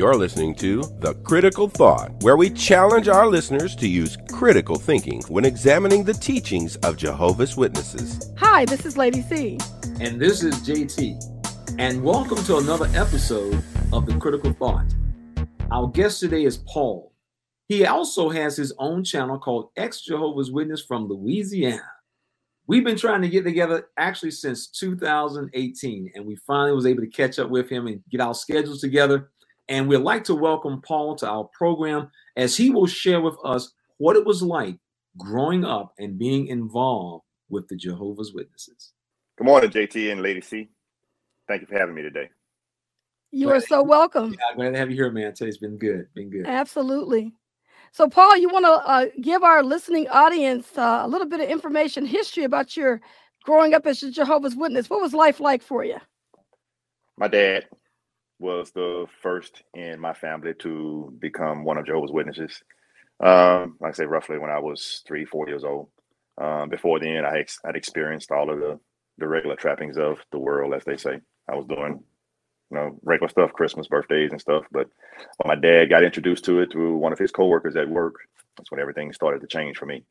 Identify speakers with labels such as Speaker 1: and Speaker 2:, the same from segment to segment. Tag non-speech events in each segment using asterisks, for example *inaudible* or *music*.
Speaker 1: You're listening to The Critical Thought, where we challenge our listeners to use critical thinking when examining the teachings of Jehovah's Witnesses.
Speaker 2: Hi, this is Lady C.
Speaker 3: And this is JT. And welcome to another episode of The Critical Thought. Our guest today is Paul. He also has his own channel called Ex Jehovah's Witness from Louisiana. We've been trying to get together actually since 2018, and we finally was able to catch up with him and get our schedules together. And we'd like to welcome Paul to our program as he will share with us what it was like growing up and being involved with the Jehovah's Witnesses.
Speaker 4: Good morning, JT and Lady C. Thank you for having me today.
Speaker 2: You are so welcome.
Speaker 3: Yeah, glad to have you here, man. Today's been good. Been good.
Speaker 2: Absolutely. So, Paul, you want to uh, give our listening audience uh, a little bit of information, history about your growing up as a Jehovah's Witness. What was life like for you?
Speaker 4: My dad was the first in my family to become one of Jehovah's Witnesses. Um, like I say, roughly when I was three, four years old. Um, before then, I ex- had experienced all of the, the regular trappings of the world, as they say. I was doing, you know, regular stuff, Christmas, birthdays, and stuff. But when my dad got introduced to it through one of his coworkers at work, that's when everything started to change for me.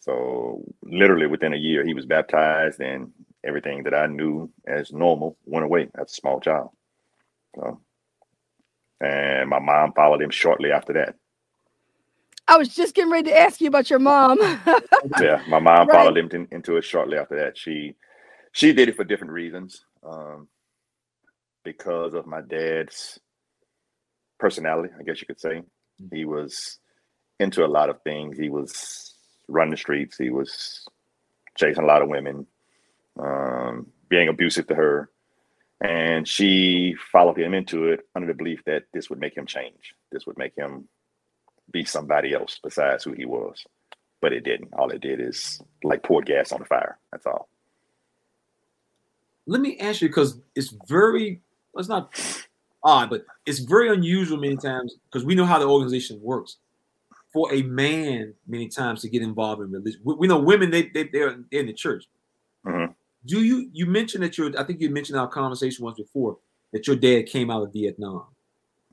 Speaker 4: So literally within a year, he was baptized, and everything that I knew as normal went away as a small child. So, and my mom followed him shortly after that.
Speaker 2: I was just getting ready to ask you about your mom. *laughs*
Speaker 4: yeah, my mom
Speaker 2: Right.
Speaker 4: followed him in- into it shortly after that. She she did it for different reasons. Um, because of my dad's personality, I guess you could say. He was into a lot of things. He was running the streets. He was chasing a lot of women, um, being abusive to her. And she followed him into it under the belief that this would make him change. This would make him be somebody else besides who he was. But it didn't. All it did is like poured gas on the fire. That's all.
Speaker 3: Let me ask you because it's very, it's not odd, but it's very unusual many times because we know how the organization works. For a man, many times to get involved in religion, we, know women they they they're in the church. Do you you mentioned that your I think you mentioned our conversation once before that your dad came out of Vietnam.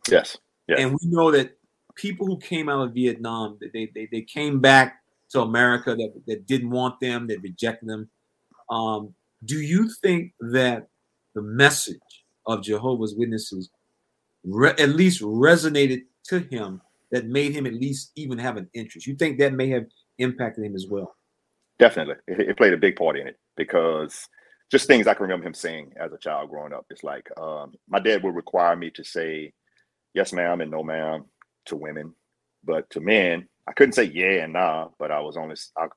Speaker 4: Yes. Yes.
Speaker 3: And we know that people who came out of Vietnam, that they, they, they came back to America that, that didn't want them, that rejected them. Um, do you think that the message of Jehovah's Witnesses re- at least resonated to him that made him at least even have an interest? You think that may have impacted him as well?
Speaker 4: Definitely. It, it played a big part in it because just things I can remember him saying as a child growing up. It's like um, my dad would require me to say yes, ma'am, and no, ma'am to women. But to men, I couldn't say yeah and nah, but I was only, I,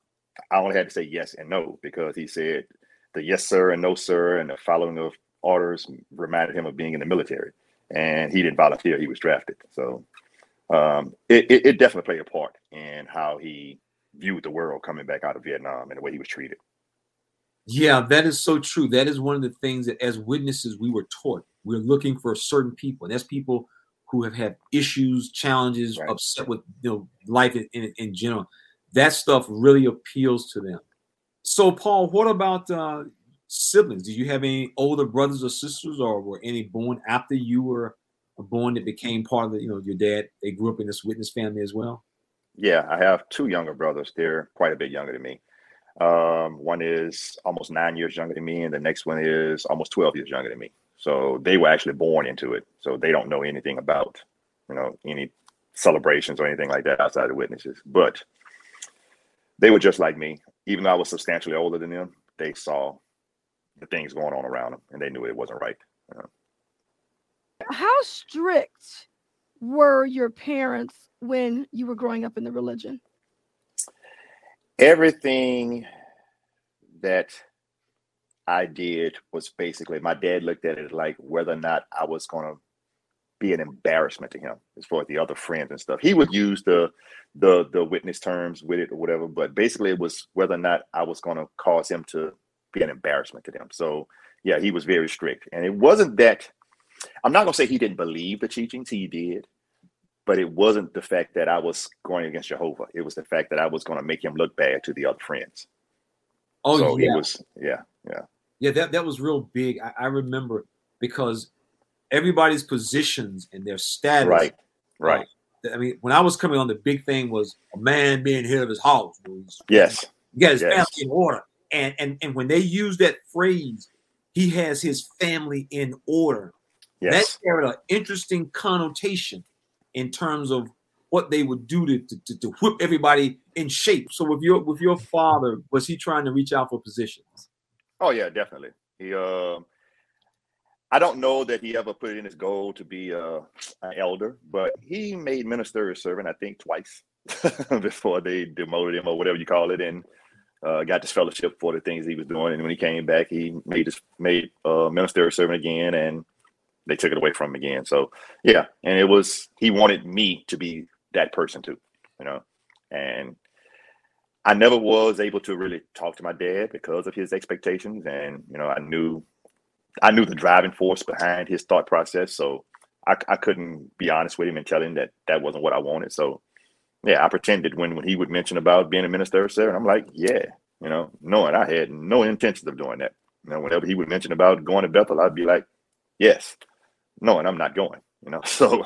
Speaker 4: I only had to say yes and no because he said the yes, sir, and no, sir, and the following of orders reminded him of being in the military. And he didn't volunteer, he was drafted. So um, it, it, it definitely played a part in how he viewed the world coming back out of Vietnam and the way he was treated.
Speaker 3: Yeah, that is so true. That is one of the things that as witnesses we were taught. We're looking for certain people. And that's people who have had issues, challenges,
Speaker 4: Right.
Speaker 3: upset with you know life in, in, in general. That stuff really appeals to them. So, Paul, what about uh, siblings? Did you have any older brothers or sisters, or were any born after you were born that became part of the, you know, your dad? They grew up in this witness family as well.
Speaker 4: Yeah, I have two younger brothers. They're quite a bit younger than me. Um, one is almost nine years younger than me, and the next one is almost 12 years younger than me. So they were actually born into it. So they don't know anything about, you know, any celebrations or anything like that outside of witnesses. But they were just like me. Even though I was substantially older than them, they saw the things going on around them and they knew it wasn't right. you know.
Speaker 2: How strict were your parents when you were growing up in the religion?
Speaker 4: everything that I did was basically my dad looked at it like whether or not I was going to be an embarrassment to him as far as the other friends and stuff. He would use the the the witness terms with it or whatever, but basically it was whether or not I was going to cause him to be an embarrassment to them. So yeah, he was very strict, and it wasn't that. I'm not going to say he didn't believe the teachings; he did but it wasn't the fact that I was going against Jehovah. It was the fact that I was going to make him look bad to the other friends.
Speaker 3: Oh,
Speaker 4: so
Speaker 3: yeah.
Speaker 4: he was, yeah, yeah,
Speaker 3: Yeah, that, that was real big. I, I remember because
Speaker 5: everybody's positions and their status.
Speaker 4: Right. Right.
Speaker 5: Uh, I mean, when I was coming on, the big thing was a man being head of his house.
Speaker 4: Yes.
Speaker 5: He got his
Speaker 4: Yes.
Speaker 5: family in order. And and and when they use that phrase, he has his family in order. That
Speaker 4: Yes.
Speaker 5: carried an interesting connotation in terms of what they would do to, to, to, whip everybody in shape. So with your with your father, was he trying to reach out for positions?
Speaker 4: Oh yeah, definitely. He uh, I don't know that he ever put it in his goal to be uh, an elder, but he made ministerial servant, I think, twice *laughs* before they demoted him or whatever you call it, and uh, got disfellowshipped for the things he was doing. And when he came back, he made his made uh, ministerial servant again, and they took it away from him again. So yeah, and it was he wanted me to be that person too, you know, and I never was able to really talk to my dad because of his expectations, and you know, I knew, I knew the driving force behind his thought process, so I, I couldn't be honest with him and tell him that that wasn't what I wanted. So, yeah, I pretended when when he would mention about being a minister, sir, and I'm like, yeah, you know, knowing I had no intentions of doing that. You know, whenever he would mention about going to Bethel, I'd be like, yes, knowing I'm not going. You know, *laughs* so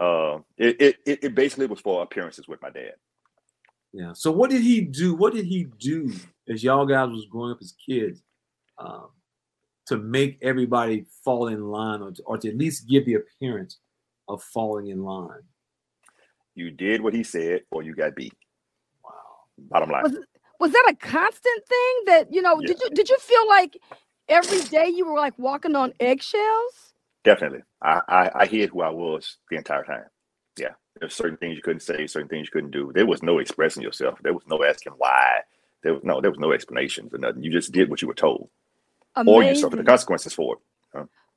Speaker 4: uh, it, it it it basically was for appearances with my dad.
Speaker 5: Yeah. So what did he do? What did he do as y'all guys was growing up as kids um, to make everybody fall in line, or to, or to at least give the appearance of falling in line?
Speaker 4: You did what he said, or you got beat.
Speaker 5: Wow.
Speaker 4: Bottom line.
Speaker 2: Was was that a constant thing that you know? Did you did you feel like every day you were like walking on eggshells?
Speaker 4: Definitely. I, I, I hid who I was the entire time. Yeah. There's certain things you couldn't say, certain things you couldn't do. There was no expressing yourself. There was no asking why. There was no there was no explanations or nothing. You just did what you were told. Or you suffered the consequences for it.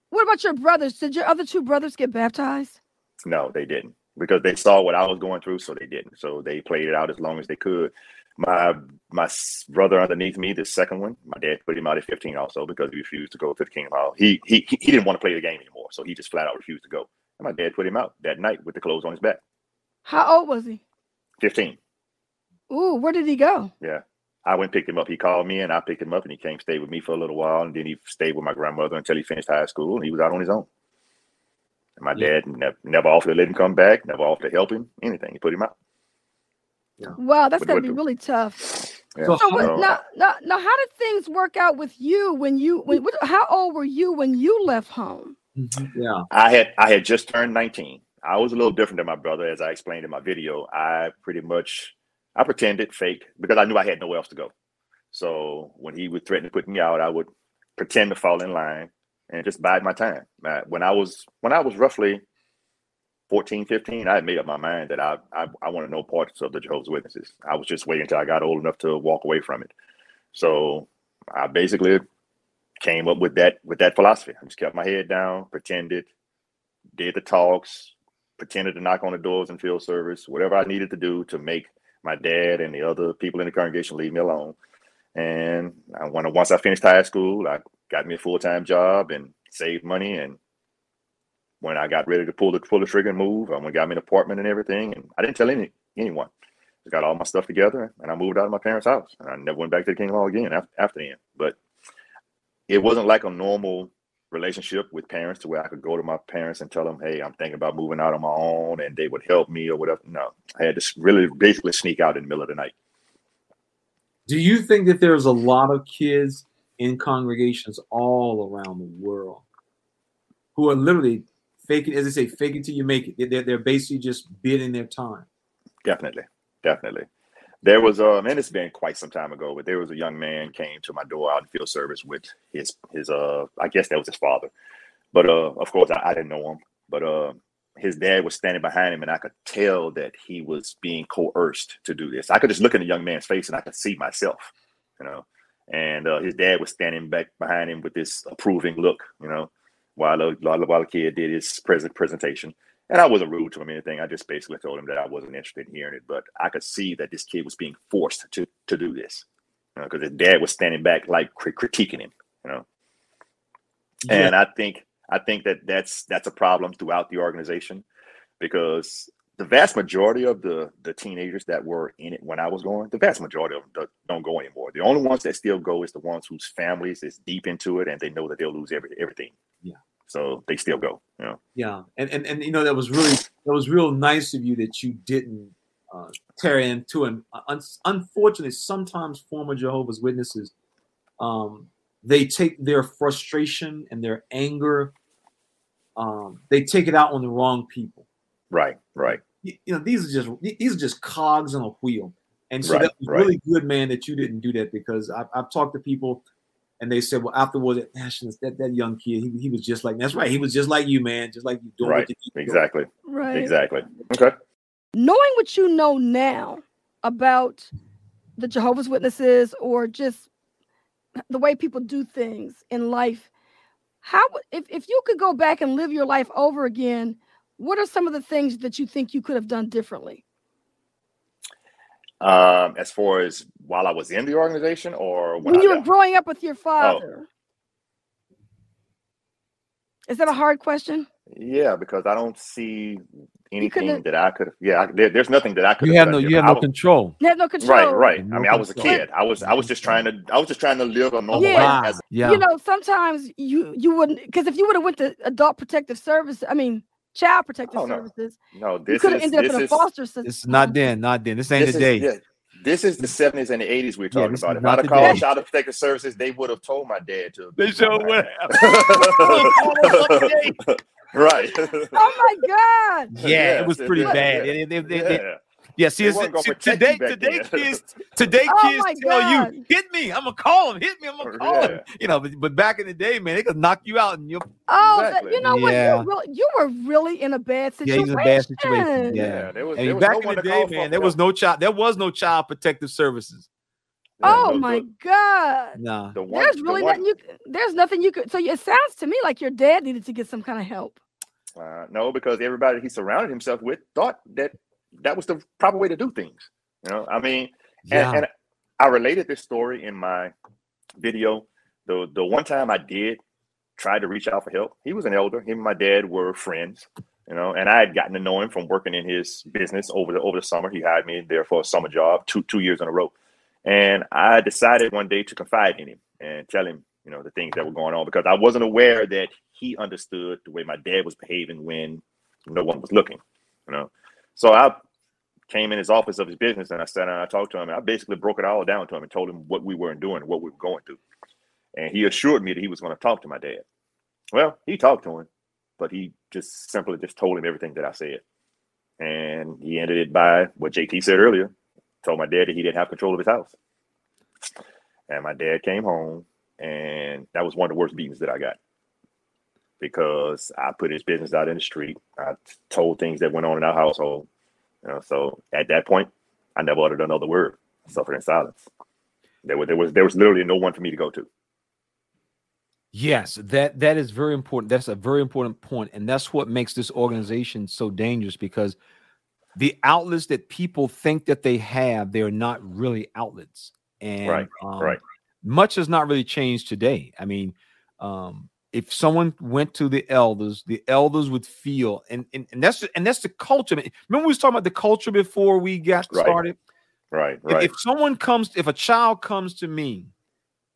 Speaker 2: What about your brothers? Did your other two brothers get baptized?
Speaker 4: No, they didn't. Because they saw what I was going through, so they didn't. So they played it out as long as they could. My my brother underneath me, the second one, my dad put him out at 15 also because he refused to go to the Kingdom Hall. He he he didn't want to play the game anymore, so he just flat out refused to go. And my dad put him out that night with the clothes on his back.
Speaker 2: How old was he?
Speaker 4: 15.
Speaker 2: Ooh, where did he go?
Speaker 4: Yeah. I went and picked him up. He called me and I picked him up and he came stay with me for a little while. And then he stayed with my grandmother until he finished high school and he was out on his own. And my
Speaker 5: Yeah.
Speaker 4: dad never, never offered to let him come back, never offered to help him, anything. He put him out.
Speaker 2: Wow, that's
Speaker 4: What-
Speaker 2: gotta be
Speaker 4: the-
Speaker 2: really tough.
Speaker 4: Yeah.
Speaker 5: So
Speaker 2: So what, now, now, now, how did things work out with you when you when what, how old were you when you left home?
Speaker 5: Yeah.
Speaker 4: I had I had just turned 19. I was a little different than my brother, as I explained in my video. I pretty much I pretended fake because I knew I had nowhere else to go. So when he would threaten to put me out, I would pretend to fall in line and just bide my time. Uh, When I was when I was roughly 14, 15, I had made up my mind that I I, I wanted no parts of the Jehovah's Witnesses. I was just waiting until I got old enough to walk away from it. So I basically came up with that with that philosophy. I just kept my head down, pretended, did the talks, pretended to knock on the doors and field service, whatever I needed to do to make my dad and the other people in the congregation leave me alone. And I, when once I finished high school, I got me a full time job and saved money. And when I got ready to pull the pull the trigger and move, um, I went got me an apartment and everything. And I didn't tell any anyone. Just got all my stuff together and I moved out of my parents' house. And I never went back to the Kingdom Hall again after, after. But it wasn't like a normal relationship with parents to where I could go to my parents and tell them, "Hey, I'm thinking about moving out on my own," and they would help me or whatever. No, I had to really basically sneak out in the middle of the night.
Speaker 5: Do you think that there's a lot of kids in congregations all around the world who are literally faking, as they say, fake it till you make it? They're, they're basically just bidding their time.
Speaker 4: Definitely, definitely. There was um, and it's been quite some time ago, but there was a young man came to my door out in field service with his his uh, I guess that was his father, but uh, of course I, I didn't know him, but uh, his dad was standing behind him, and I could tell that he was being coerced to do this. I could just look in the young man's face, and I could see myself, you know. And uh, his dad was standing back behind him with this approving look, you know, while the while, the- while the kid did his present presentation. And I wasn't rude to him or anything. I just basically told him that I wasn't interested in hearing it. But I could see that this kid was being forced to to do this, because his dad was standing back, like cri- critiquing him, you know. And I think I think that that's that's a problem throughout the organization, because the vast majority of the the teenagers that were in it when I was going, the vast majority of them don't- go anymore. The only ones that still go is the ones whose families is deep into it and they know that they'll lose every everything.
Speaker 5: Yeah.
Speaker 4: so they still go. You know.
Speaker 5: Yeah, and and and you know that was really that was real nice of you that you didn't uh, tear into him. Un- unfortunately, sometimes former Jehovah's Witnesses, um, they take their frustration and their anger, um, they take it out on the wrong people.
Speaker 4: Right, right.
Speaker 5: You, you know, these are just these are just cogs on a wheel. And so
Speaker 4: Right,
Speaker 5: that was
Speaker 4: right.
Speaker 5: really good, man, that you didn't do that because I've, I've talked to people and they said, well, afterwards, Ashton, that, that young kid, he, he was just like, that's right. He was just like you, man, just like you doing
Speaker 4: Right,
Speaker 5: what you doing."
Speaker 4: Exactly,
Speaker 2: Right.
Speaker 4: exactly. Okay.
Speaker 2: Knowing what you know now about the Jehovah's Witnesses or just the way people do things in life, how if, if you could go back and live your life over again, what are some of the things that you think you could have done differently?
Speaker 4: Um, as far as while I was in the organization or when,
Speaker 2: When
Speaker 4: I
Speaker 2: you were growing up with your father. Is that a hard question?
Speaker 4: Yeah, because I don't see anything that I could. Yeah, I, there, there's nothing that I could.
Speaker 3: You have no, you have no control.
Speaker 2: You have no control.
Speaker 4: Right, right.
Speaker 3: No
Speaker 4: I mean, I was a kid. I was, I was just trying to, I was just trying to live a normal
Speaker 2: Yeah.
Speaker 4: life. As,
Speaker 3: Yeah.
Speaker 2: You know, sometimes you you wouldn't because if you would have went to adult protective service, I mean child protective
Speaker 4: Oh, no.
Speaker 2: services,
Speaker 4: no,
Speaker 2: you
Speaker 4: this
Speaker 2: could have
Speaker 4: is,
Speaker 2: ended up
Speaker 4: this
Speaker 2: in a
Speaker 4: is,
Speaker 2: foster system.
Speaker 3: This is not then, not then. This ain't
Speaker 4: this
Speaker 3: the
Speaker 4: is,
Speaker 3: day.
Speaker 4: yeah, this is the 70s and the 80s we're talking
Speaker 3: this
Speaker 4: about.
Speaker 3: is
Speaker 4: If
Speaker 3: not
Speaker 4: I'd have called. Child Protective Services, they would have told my dad to.
Speaker 3: They sure would *laughs* *laughs*
Speaker 4: right.
Speaker 2: oh my God!
Speaker 3: Yeah,
Speaker 4: Yeah,
Speaker 3: it was pretty bad.
Speaker 4: yeah.
Speaker 3: They- they- they- they-
Speaker 4: yeah.
Speaker 3: Yeah, see,
Speaker 4: They
Speaker 3: it's, see, today, today kids, today
Speaker 2: Oh
Speaker 3: kids
Speaker 2: my
Speaker 3: tell
Speaker 2: God.
Speaker 3: you, hit me, I'm gonna call him, hit me, I'm gonna call him. You know, but, but back in the day, man, they could knock you out and you
Speaker 2: Oh, that-
Speaker 4: Exactly.
Speaker 2: you know what?
Speaker 3: Yeah.
Speaker 2: You, really, you were really in a bad
Speaker 3: yeah,
Speaker 2: situation.
Speaker 3: he's in a bad situation. Yeah.
Speaker 4: Yeah, there was,
Speaker 3: And
Speaker 4: there was
Speaker 3: back
Speaker 4: no
Speaker 3: in the day, man,
Speaker 4: for
Speaker 3: there was no child, there was no child protective services.
Speaker 4: Yeah,
Speaker 2: Oh
Speaker 4: no-
Speaker 2: my
Speaker 4: no-
Speaker 2: God!
Speaker 3: Nah.
Speaker 4: The one,
Speaker 2: There's really
Speaker 4: one-
Speaker 2: nothing you. There's nothing you could. So it sounds to me like your dad needed to get some kind of help.
Speaker 4: Uh, no, because everybody he surrounded himself with thought that that was the proper way to do things. You know, I mean,
Speaker 3: Yeah.
Speaker 4: and, and I related this story in my video. The the one time I did try to reach out for help, he was an elder. Him and my dad were friends. You know, and I had gotten to know him from working in his business over the over the summer. He hired me there for a summer job two two years in a row, and I decided one day to confide in him and tell him, you know, the things that were going on because I wasn't aware that he understood the way my dad was behaving when no one was looking. You know, so I came in his office of his business and I sat down and I talked to him and I basically broke it all down to him and told him what we weren't doing, what we were going through. And he assured me that he was going to talk to my dad. Well, he talked to him, but he just simply just told him everything that I said. And he ended it by what JT said earlier. Told my dad that he didn't have control of his house. And my dad came home and that was one of the worst beatings that I got. Because I put his business out in the street. I told things that went on in our household. You know, so at that point, I never uttered another word. I suffered in silence. There was there was there was literally no one for me to go to.
Speaker 3: Yes, that that is very important. That's a very important point, and that's what makes this organization so dangerous because the outlets that people think that they have, they are not really outlets. And
Speaker 4: Right,
Speaker 3: um,
Speaker 4: right.
Speaker 3: much has not really changed today. I mean, um, if someone went to the elders, the elders would feel, and and, and that's and that's the culture. Remember, we was talking about the culture before we got
Speaker 4: Right,
Speaker 3: started.
Speaker 4: Right,
Speaker 3: If-
Speaker 4: right.
Speaker 3: If, someone comes, if a child comes to me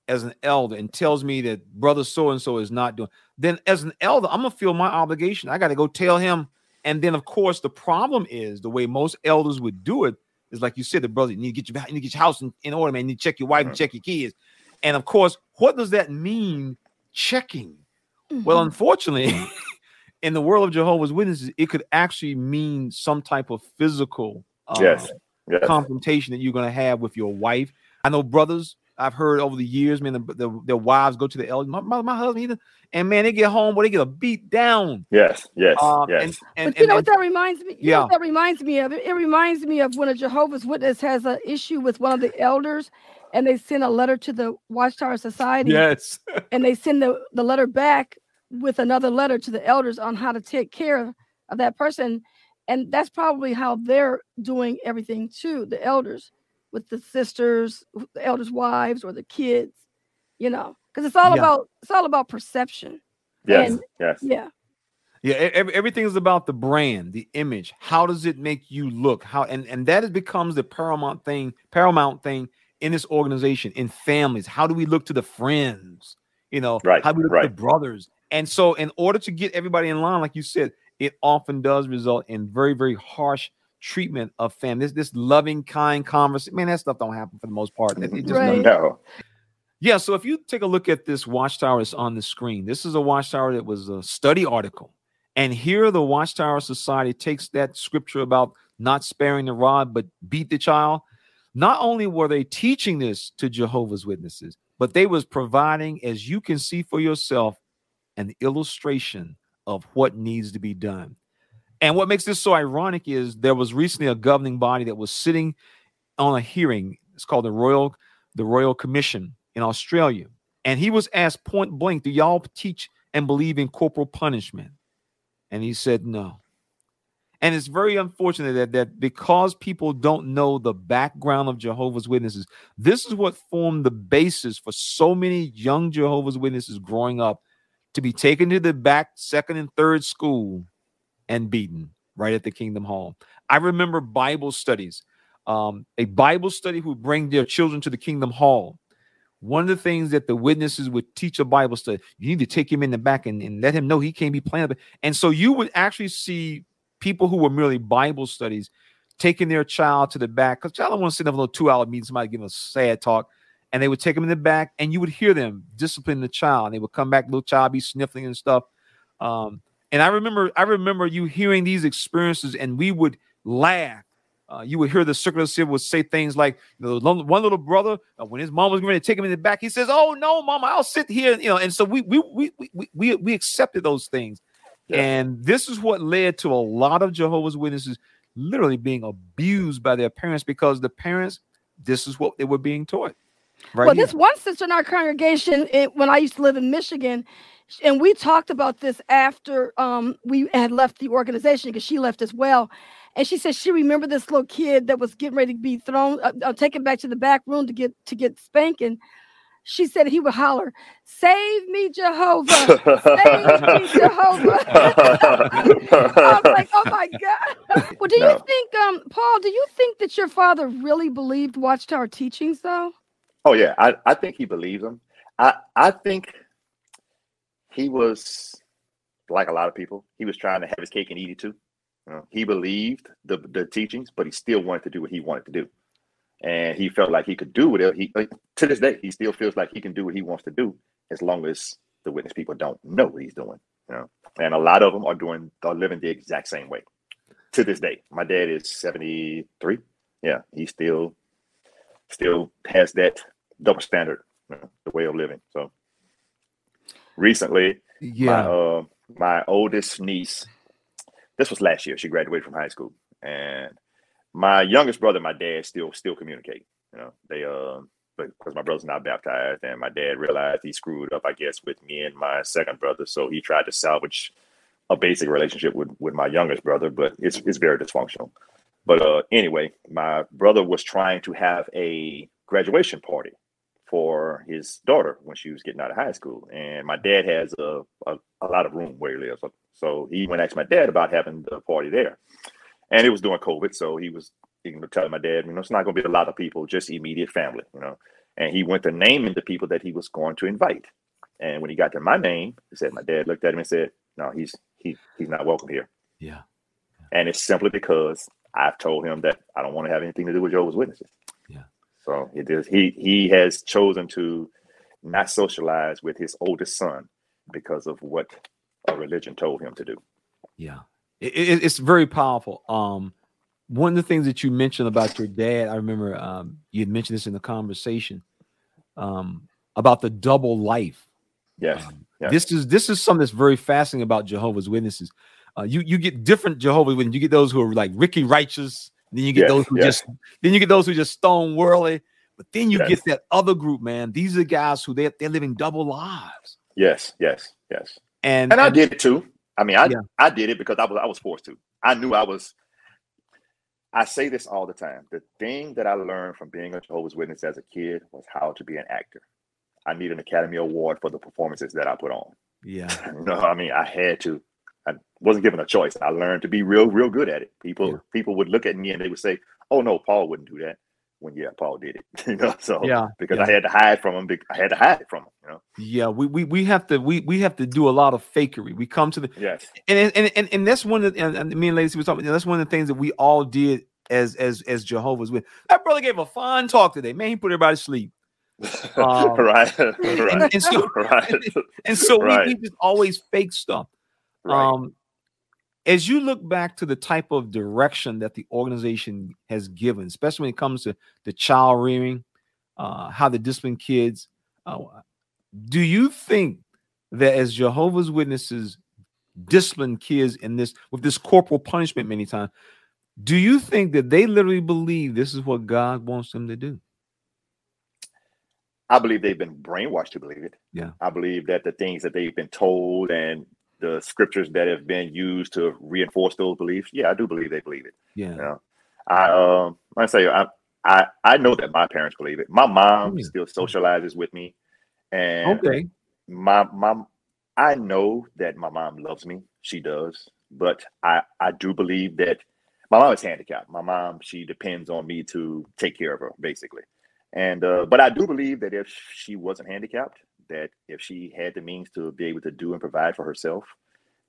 Speaker 3: as an elder and tells me that brother so and so is not doing, then as an elder, I'm gonna feel my obligation. I got to go tell him. And then, of course, the problem is the way most elders would do it is like you said, the brother, you need to get your, you need to get your house in, in order, man. You need to check your wife and
Speaker 4: Mhm.
Speaker 3: check your kids. And of course, what does that mean? Checking. Well,
Speaker 2: Mhm.
Speaker 3: unfortunately, *laughs* in the world of Jehovah's Witnesses, it could actually mean some type of physical uh,
Speaker 4: yes. Yes.
Speaker 3: confrontation that you're going to have with your wife. I know brothers. I've heard over the years, man, the, the, their wives go to the elders. My, my, my husband, either, and man, they get home, but they get a beat down.
Speaker 4: Yes. Yes.
Speaker 3: Um,
Speaker 4: yes.
Speaker 3: and, and,
Speaker 2: but you know
Speaker 3: and-
Speaker 2: what that reminds me? You know what
Speaker 3: Yeah.
Speaker 2: that reminds me of? It, it reminds me of when a Jehovah's Witness has an issue with one of the elders, and they send a letter to the Watchtower Society,
Speaker 3: yes, *laughs*
Speaker 2: and they send the, the letter back with another letter to the elders on how to take care of that person. And that's probably how they're doing everything too, the elders with the sisters, the elders' wives, or the kids, you know, because it's all
Speaker 3: Yeah.
Speaker 2: about it's all about perception.
Speaker 4: yes.
Speaker 2: and-
Speaker 4: yes.
Speaker 2: Yeah.
Speaker 3: yeah. everything is about the brand, the image. How does it make you look? How and and that becomes the paramount thing, paramount thing in this organization, in families. How do we look to the friends? You know,
Speaker 4: Right,
Speaker 3: how do we look
Speaker 4: right.
Speaker 3: to the brothers? And so, in order to get everybody in line, like you said, it often does result in very, very harsh treatment of family. This this loving, kind conversation. Man, that stuff don't happen for the most part. It, it just
Speaker 2: Right.
Speaker 4: No.
Speaker 3: Yeah, so if you take a look at this watchtower that's on the screen, this is a watchtower that was a study article. And here the Watchtower Society takes that scripture about not sparing the rod, but beat the child. Not only were they teaching this to Jehovah's Witnesses, but they was providing, as you can see for yourself, an illustration of what needs to be done. And what makes this so ironic is there was recently a governing body that was sitting on a hearing. It's called the Royal the Royal Commission in Australia. And he was asked point blank, Do y'all teach and believe in corporal punishment? And he said no. And it's very unfortunate that, that because people don't know the background of Jehovah's Witnesses, this is what formed the basis for so many young Jehovah's Witnesses growing up to be taken to the back second and third school and beaten right at the Kingdom Hall. I remember Bible studies, um, a Bible study who would bring their children to the Kingdom Hall. One of the things that the witnesses would teach a Bible study, you need to take him in the back and, and let him know he can't be playing. And so you would actually see people who were merely Bible studies taking their child to the back because child don't want to sit in a little two hour meeting, somebody giving a sad talk, and they would take them in the back, and you would hear them discipline the child. And they would come back, little child be sniffling and stuff. Um, and I remember, I remember you hearing these experiences, and we would laugh. Uh, you would hear the circular civil would say things like, you know, one little brother, uh, when his mom was ready to take him in the back, he says, "Oh no, mama, I'll sit here." You know, and so we we we we we, we accepted those things,
Speaker 4: Yeah.
Speaker 3: and this is what led to a lot of Jehovah's Witnesses literally being abused by their parents because the parents, this is what they were being taught. Right.
Speaker 2: well,
Speaker 3: here.
Speaker 2: this one sister in our congregation, it, when I used to live in Michigan, and we talked about this after um, we had left the organization because she left as well. And she said she remembered this little kid that was getting ready to be thrown, uh, uh, taken back to the back room to get to get spanking. She said he would holler, "Save me, Jehovah! *laughs* Save me, Jehovah!" *laughs* I was like, "Oh my *laughs* God!" Well, do you think, um, Paul? Do you think that your father really believed Watchtower teachings, though?
Speaker 4: Oh yeah, I, I think he believes them. I I think he was like a lot of people. He was trying to have his cake and eat it too. He believed the the teachings, but he still wanted to do what he wanted to do, and he felt like he could do whatever he. like, to this day, he still feels like he can do what he wants to do as long as the witness people don't know what he's doing. You know, and a lot of them are doing are living the exact same way. To this day, my dad is seventy three. Yeah, he still still has that double standard, you know, the way of living. So recently, my
Speaker 3: yeah.
Speaker 4: uh, my oldest niece, this was last year. She graduated from high school, and my youngest brother, and my dad still still communicate. You know, they uh, because my brother's not baptized, and my dad realized he screwed up, I guess, with me and my second brother. So he tried to salvage a basic relationship with with my youngest brother, but it's it's very dysfunctional. But uh, anyway, my brother was trying to have a graduation party for his daughter when she was getting out of high school, and my dad has a a, a lot of room where he lives, so he went and asked my dad about having the party there, and it was during COVID, so he was you know telling my dad, you know, it's not going to be a lot of people, just immediate family, you know, and he went to naming the people that he was going to invite, and when he got to my name, he said, my dad looked at him and said, no, he's he he's not welcome here.
Speaker 3: Yeah.
Speaker 4: And it's simply because I've told him that I don't want to have anything to do with Jehovah's Witnesses.
Speaker 3: Yeah.
Speaker 4: So it is he he has chosen to not socialize with his oldest son because of what a religion told him to do.
Speaker 3: Yeah, it, it- it's very powerful. Um, one of the things that you mentioned about your dad, I remember um, you had mentioned this in the conversation um, about the double life.
Speaker 4: Yes.
Speaker 3: Um,
Speaker 4: yes.
Speaker 3: This is this is something that's very fascinating about Jehovah's Witnesses. Uh, you you get different Jehovah's Witnesses. You get those who are like Ricky righteous. Then you get
Speaker 4: Yes,
Speaker 3: those who
Speaker 4: yes.
Speaker 3: just then you get those who just stone worldly. But then you get that other group, man. These are guys who they they're living double lives.
Speaker 4: Yes. Yes. Yes.
Speaker 3: And,
Speaker 4: And I did too. I mean, I
Speaker 3: Yeah.
Speaker 4: I did it because I was I was forced to. I knew I was. I say this all the time. The thing that I learned from being a Jehovah's Witness as a kid was how to be an actor. I need an Academy Award for the performances that I put on.
Speaker 3: yeah, *laughs*
Speaker 4: You know, I mean, I had to. I wasn't given a choice. I learned to be real, real good at it. People,
Speaker 3: Yeah.
Speaker 4: people would look at me and they would say, "Oh no, Paul wouldn't do that." When yeah, Paul did it. *laughs* you know, so
Speaker 3: yeah,
Speaker 4: because
Speaker 3: yeah.
Speaker 4: I had to hide from him. I had to hide from him. You know,
Speaker 3: Yeah, we, we we have to we we have to do a lot of fakery. We come to the
Speaker 4: Yes.
Speaker 3: and and and, and that's one of the, and, and me and Lady C was talking. That's one of the things that we all did as as as Jehovah's with. That brother gave a fine talk today. Man, he put everybody to sleep. *laughs* Um,
Speaker 4: right.
Speaker 3: And, *laughs*
Speaker 4: right.
Speaker 3: and so
Speaker 4: right.
Speaker 3: and so
Speaker 4: Right.
Speaker 3: we, we just always fake stuff.
Speaker 4: Right.
Speaker 3: Um, as you look back to the type of direction that the organization has given, especially when it comes to the child rearing, uh, how to discipline kids, uh, do you think that as Jehovah's Witnesses discipline kids in this with this corporal punishment many times, do you think that they literally believe this is what God wants them to do?
Speaker 4: I believe they've been brainwashed to believe it.
Speaker 3: Yeah.
Speaker 4: I believe that the things that they've been told and the scriptures that have been used to reinforce those beliefs, yeah, I do believe they believe it.
Speaker 3: Yeah.
Speaker 4: Yeah. I um I say I I I know that my parents believe it. My mom still socializes with me, and
Speaker 3: Okay.
Speaker 4: my mom I know that my mom loves me. She does, but I I do believe that my mom is handicapped. My mom she depends on me to take care of her basically, and uh, but I do believe that if she wasn't handicapped, that if she had the means to be able to do and provide for herself,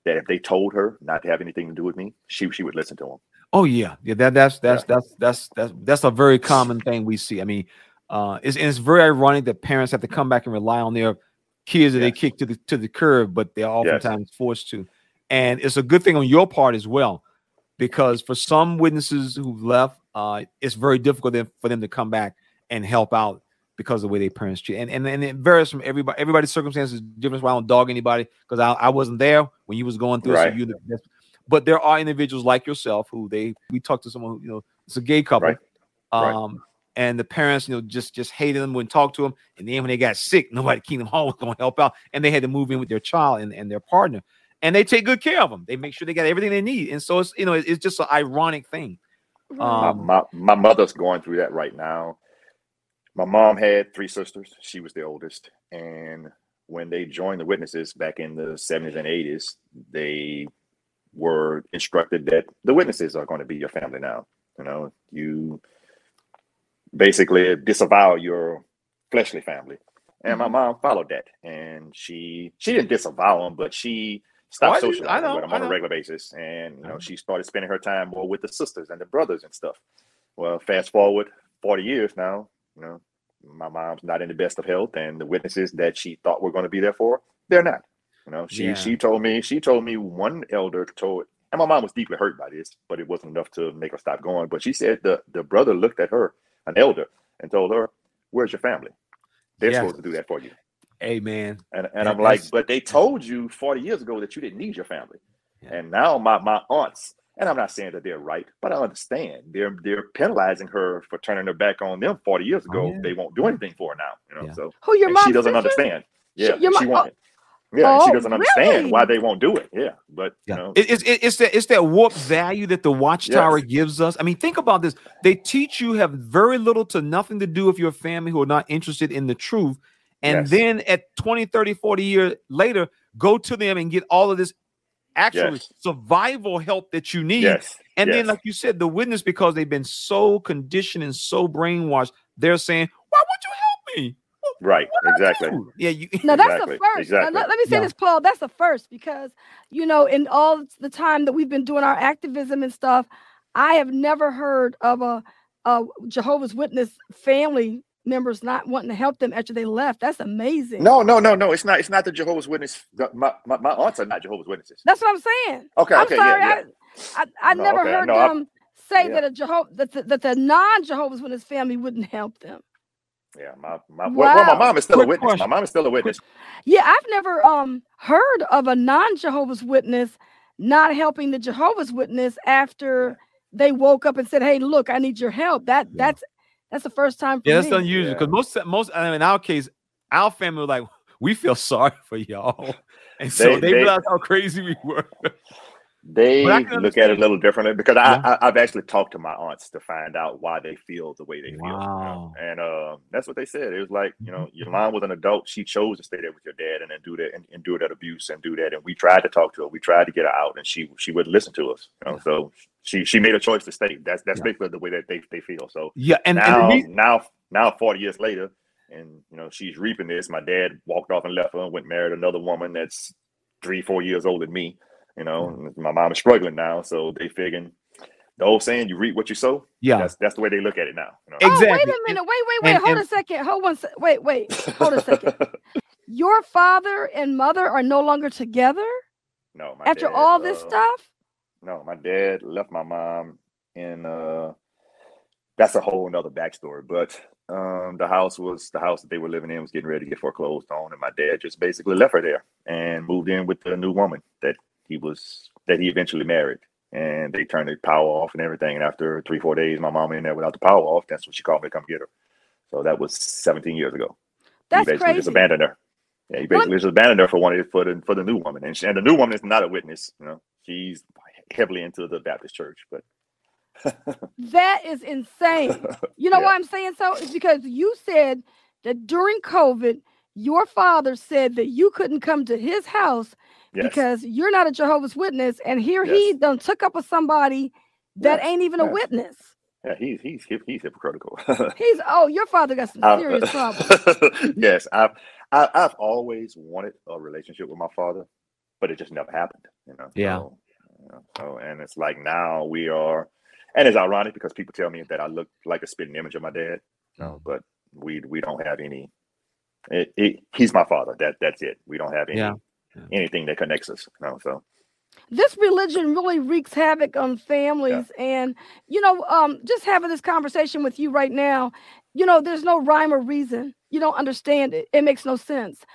Speaker 4: that if they told her not to have anything to do with me, she she would listen to them.
Speaker 3: Oh yeah, yeah. That that's that's that's that's that's that's a very common thing we see. I mean, uh, it's it's very ironic that parents have to come back and rely on their kids that they kick to the to the curb, but they're oftentimes forced to. And it's a good thing on your part as well, because for some witnesses who've left, uh, it's very difficult then for them to come back and help out because of the way they parents treat. And and, and it varies from everybody. Everybody's circumstances different. So I don't dog anybody because I, I wasn't there when you was going through it.
Speaker 4: Right.
Speaker 3: So you the best but there are individuals like yourself who they we talked to someone who, you know it's a gay couple
Speaker 4: Right. Right.
Speaker 3: um and the parents you know just just hated them wouldn't talk to them and then when they got sick nobody at kingdom hall *laughs* was going to help out and they had to move in with their child and, and their partner and they take good care of them they make sure they got everything they need and so it's you know it's, it's just an ironic thing Um,
Speaker 4: my, my my mother's going through that right now. My mom had three sisters. She was the oldest, and when they joined the witnesses back in the seventies and eighties, they were instructed that the witnesses are going to be your family now. You know, you basically disavow your fleshly family, and my
Speaker 3: Mm-hmm.
Speaker 2: Mhm.
Speaker 4: mom followed that, and she she didn't disavow them, but she stopped
Speaker 3: Oh, do- I
Speaker 4: socializing
Speaker 3: know,
Speaker 4: with them on a regular basis, and you know
Speaker 3: know.
Speaker 4: she started spending her time more with the sisters and the brothers and stuff. Well, fast forward 40 years now, you know, my mom's not in the best of health, and the witnesses that she thought were going to be there for, they're not. You know, she
Speaker 3: Yeah.
Speaker 4: she told me, she told me one elder told and my mom was deeply hurt by this, but it wasn't enough to make her stop going. But she said the, the brother looked at her, an elder, and told her, Where's your family? They're supposed to do that for you.
Speaker 3: Amen.
Speaker 4: And and
Speaker 3: That-
Speaker 4: I'm like, but they told you 40 years ago that you didn't need your family.
Speaker 3: Yeah.
Speaker 4: And now my my aunts, and I'm not saying that they're right, but I understand they're they're penalizing her for turning her back on them 40 years
Speaker 3: Oh,
Speaker 4: ago.
Speaker 3: yeah.
Speaker 4: They won't do anything for her now. You know,
Speaker 3: Yeah.
Speaker 4: so
Speaker 2: Who your
Speaker 4: and
Speaker 2: mom?
Speaker 4: she doesn't understand. Yeah,
Speaker 2: your
Speaker 4: she
Speaker 2: mo-
Speaker 4: won't. Yeah, and she
Speaker 2: Oh,
Speaker 4: doesn't understand why they won't do it. Yeah, but
Speaker 3: Yeah,
Speaker 4: you know,
Speaker 3: it, it's it, it's that it's that warped value that the watchtower
Speaker 4: Yes.
Speaker 3: gives us. I mean, think about this. They teach you have very little to nothing to do with your family who are not interested in the truth. And
Speaker 4: Yes.
Speaker 3: then at 20, 30, 40 years later, go to them and get all of this actual
Speaker 4: Yes.
Speaker 3: survival help that you need.
Speaker 4: yes,
Speaker 3: And then, like you said, the witness, because they've been so conditioned and so brainwashed, they're saying, Why would you help me?
Speaker 4: right, exactly.
Speaker 3: Dude, Yeah, you
Speaker 2: No, that's
Speaker 4: Exactly,
Speaker 2: the first. Now,
Speaker 4: exactly.
Speaker 2: let, let me say
Speaker 3: Yeah.
Speaker 2: this, Paul. That's the first because you know, in all the time that we've been doing our activism and stuff, I have never heard of a, a Jehovah's Witness family members not wanting to help them after they left. That's amazing.
Speaker 4: No, no, no, no. It's not. It's not the Jehovah's Witness. My, my, my aunts are not Jehovah's Witnesses.
Speaker 2: That's what I'm saying.
Speaker 4: Okay,
Speaker 2: I'm
Speaker 4: okay,
Speaker 2: sorry.
Speaker 4: yeah, yeah.
Speaker 2: I, I, I
Speaker 4: No,
Speaker 2: never
Speaker 4: okay,
Speaker 2: heard
Speaker 4: no, I-
Speaker 2: them say
Speaker 4: yeah.
Speaker 2: that a Jehovah that the, that the non Jehovah's Witness family wouldn't help them.
Speaker 4: Yeah, my my well, well, my mom is still a
Speaker 3: Quick
Speaker 4: witness. My mom is still a witness.
Speaker 2: Yeah, I've never um heard of a non Jehovah's Witness not helping the Jehovah's Witness after they woke up and said, "Hey, look, I need your help." That
Speaker 3: Yeah.
Speaker 2: that's that's the first time for
Speaker 3: Yeah, that's
Speaker 2: me.
Speaker 3: unusual
Speaker 4: Yeah.
Speaker 3: because most most I mean, in our case, our family was like, *laughs* we feel sorry for y'all, and so
Speaker 4: They-
Speaker 3: they,
Speaker 4: they-
Speaker 3: realized how crazy we were. *laughs*
Speaker 4: They
Speaker 3: But I can
Speaker 4: look at it a little differently because
Speaker 3: Yeah.
Speaker 4: I, I I've actually talked to my aunts to find out why they feel the way they feel, you know? And uh, that's what they said. It was like you know,
Speaker 3: Mm-hmm.
Speaker 4: your mom was an adult. She chose to stay there with your dad and then do that and endure that abuse and do that. And we tried to talk to her. We tried to get her out, and she she wouldn't listen to us. You know,
Speaker 3: Yeah.
Speaker 4: so she she made a choice to stay. That's that's
Speaker 3: Yeah.
Speaker 4: basically the way that they, they feel. So
Speaker 3: Yeah, and, and
Speaker 4: now
Speaker 3: reason-
Speaker 4: now now 40 years later and you know she's reaping this. My dad walked off and left her and went married another woman that's three, four years older than me. You know, my mom is struggling now, so they figuring the old saying, "You reap what you sow."
Speaker 3: Yeah.
Speaker 4: that's that's the way they look at it now. You know?
Speaker 2: Oh, wait a minute. Wait, wait, wait.
Speaker 3: and-
Speaker 2: hold
Speaker 3: and-
Speaker 2: a second. Hold one. Se- wait, wait. Hold a second. *laughs* Your father and mother are no longer together
Speaker 4: no, my
Speaker 2: after
Speaker 4: dad,
Speaker 2: all this
Speaker 4: uh,
Speaker 2: stuff.
Speaker 4: No, my dad left my mom in uh that's a whole nother backstory. But um the house was the house that they were living in was getting ready to get foreclosed on and my dad just basically left her there and moved in with the new woman that he was that he eventually married. And they turned the power off and everything. And after three, four days, my mom in there without the power off. That's when she called me to come get her. So that was 17 years ago.
Speaker 2: That's
Speaker 4: he basically
Speaker 2: crazy.
Speaker 4: just abandoned her. Yeah, he basically just abandoned her for one for the for the new woman, and, she, and the new woman is not a witness. You know, she's heavily into the Baptist church, but *laughs*
Speaker 2: That is insane. You know *laughs*
Speaker 4: Yeah.
Speaker 2: why I'm saying so? It's because you said that during COVID, your father said that you couldn't come to his house
Speaker 4: yes,
Speaker 2: because you're not a Jehovah's Witness, and here he
Speaker 4: Yes.
Speaker 2: done took up with somebody that ain't even a witness.
Speaker 4: yeah, he's he's he's hypocritical. *laughs*
Speaker 2: He's oh, your father got some
Speaker 4: I-
Speaker 2: serious *laughs* problems.
Speaker 4: yes, I've I, I've always wanted a relationship with my father, but it just never happened. You know.
Speaker 3: Yeah.
Speaker 4: So, you know, so and it's like now we are, and it's ironic because people tell me that I look like a spitting image of my dad. No, oh. but we we don't have any. It, it, he's my father. That that's it. We don't have any
Speaker 3: Yeah. Yeah.
Speaker 4: anything that connects us. You know, so.
Speaker 2: This religion really wreaks havoc on families and you know um just having this conversation with you right now you know there's no rhyme or reason. You don't understand it. It makes no sense.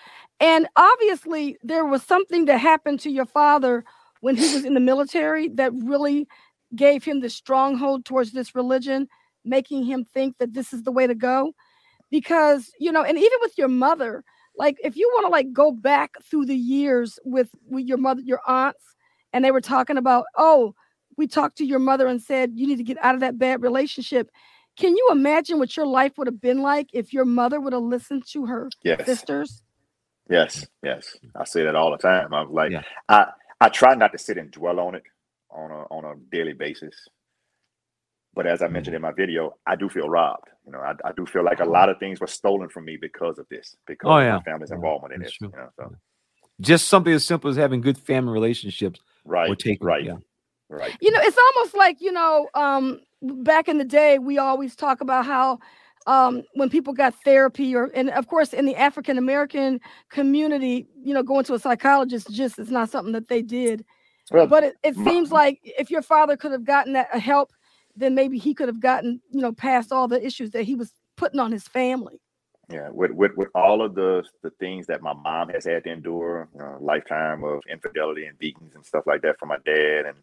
Speaker 2: And obviously there was something that happened to your father when he was in the military that really gave him the stronghold towards this religion making him think that this is the way to go. Because you know and even with your mother like if you want to like go back through the years with with your mother your aunts and they were talking about oh we talked to your mother and said you need to get out of that bad relationship can you imagine what your life would have been like if your mother would have listened to her
Speaker 4: yes,
Speaker 2: sisters
Speaker 4: yes, yes. I say that all the time. I'm like,
Speaker 3: Yeah.
Speaker 4: I I try not to sit and dwell on it on a on a daily basis. But as I mentioned mm-hmm. in my video, I do feel robbed. You know, I, I do feel like a lot of things were stolen from me because of this, because
Speaker 3: Oh,
Speaker 4: of
Speaker 3: yeah.
Speaker 4: my family's
Speaker 3: Yeah,
Speaker 4: involvement in
Speaker 3: that's
Speaker 4: it.
Speaker 3: true.
Speaker 4: You know, so
Speaker 3: Just something as simple as having good family relationships
Speaker 4: right,
Speaker 3: or taking
Speaker 4: right,
Speaker 3: yeah.
Speaker 4: right.
Speaker 2: you know it's almost like you know um back in the day we always talk about how um when people got therapy or and of course in the african american community you know going to a psychologist just is not something that they did
Speaker 4: Well,
Speaker 2: but it, it
Speaker 4: my-
Speaker 2: seems like if your father could have gotten that uh, help then maybe he could have gotten you know past all the issues that he was putting on his family
Speaker 4: Yeah, with, with with all of the the things that my mom has had to endure, you know, lifetime of infidelity and beatings and stuff like that from my dad, and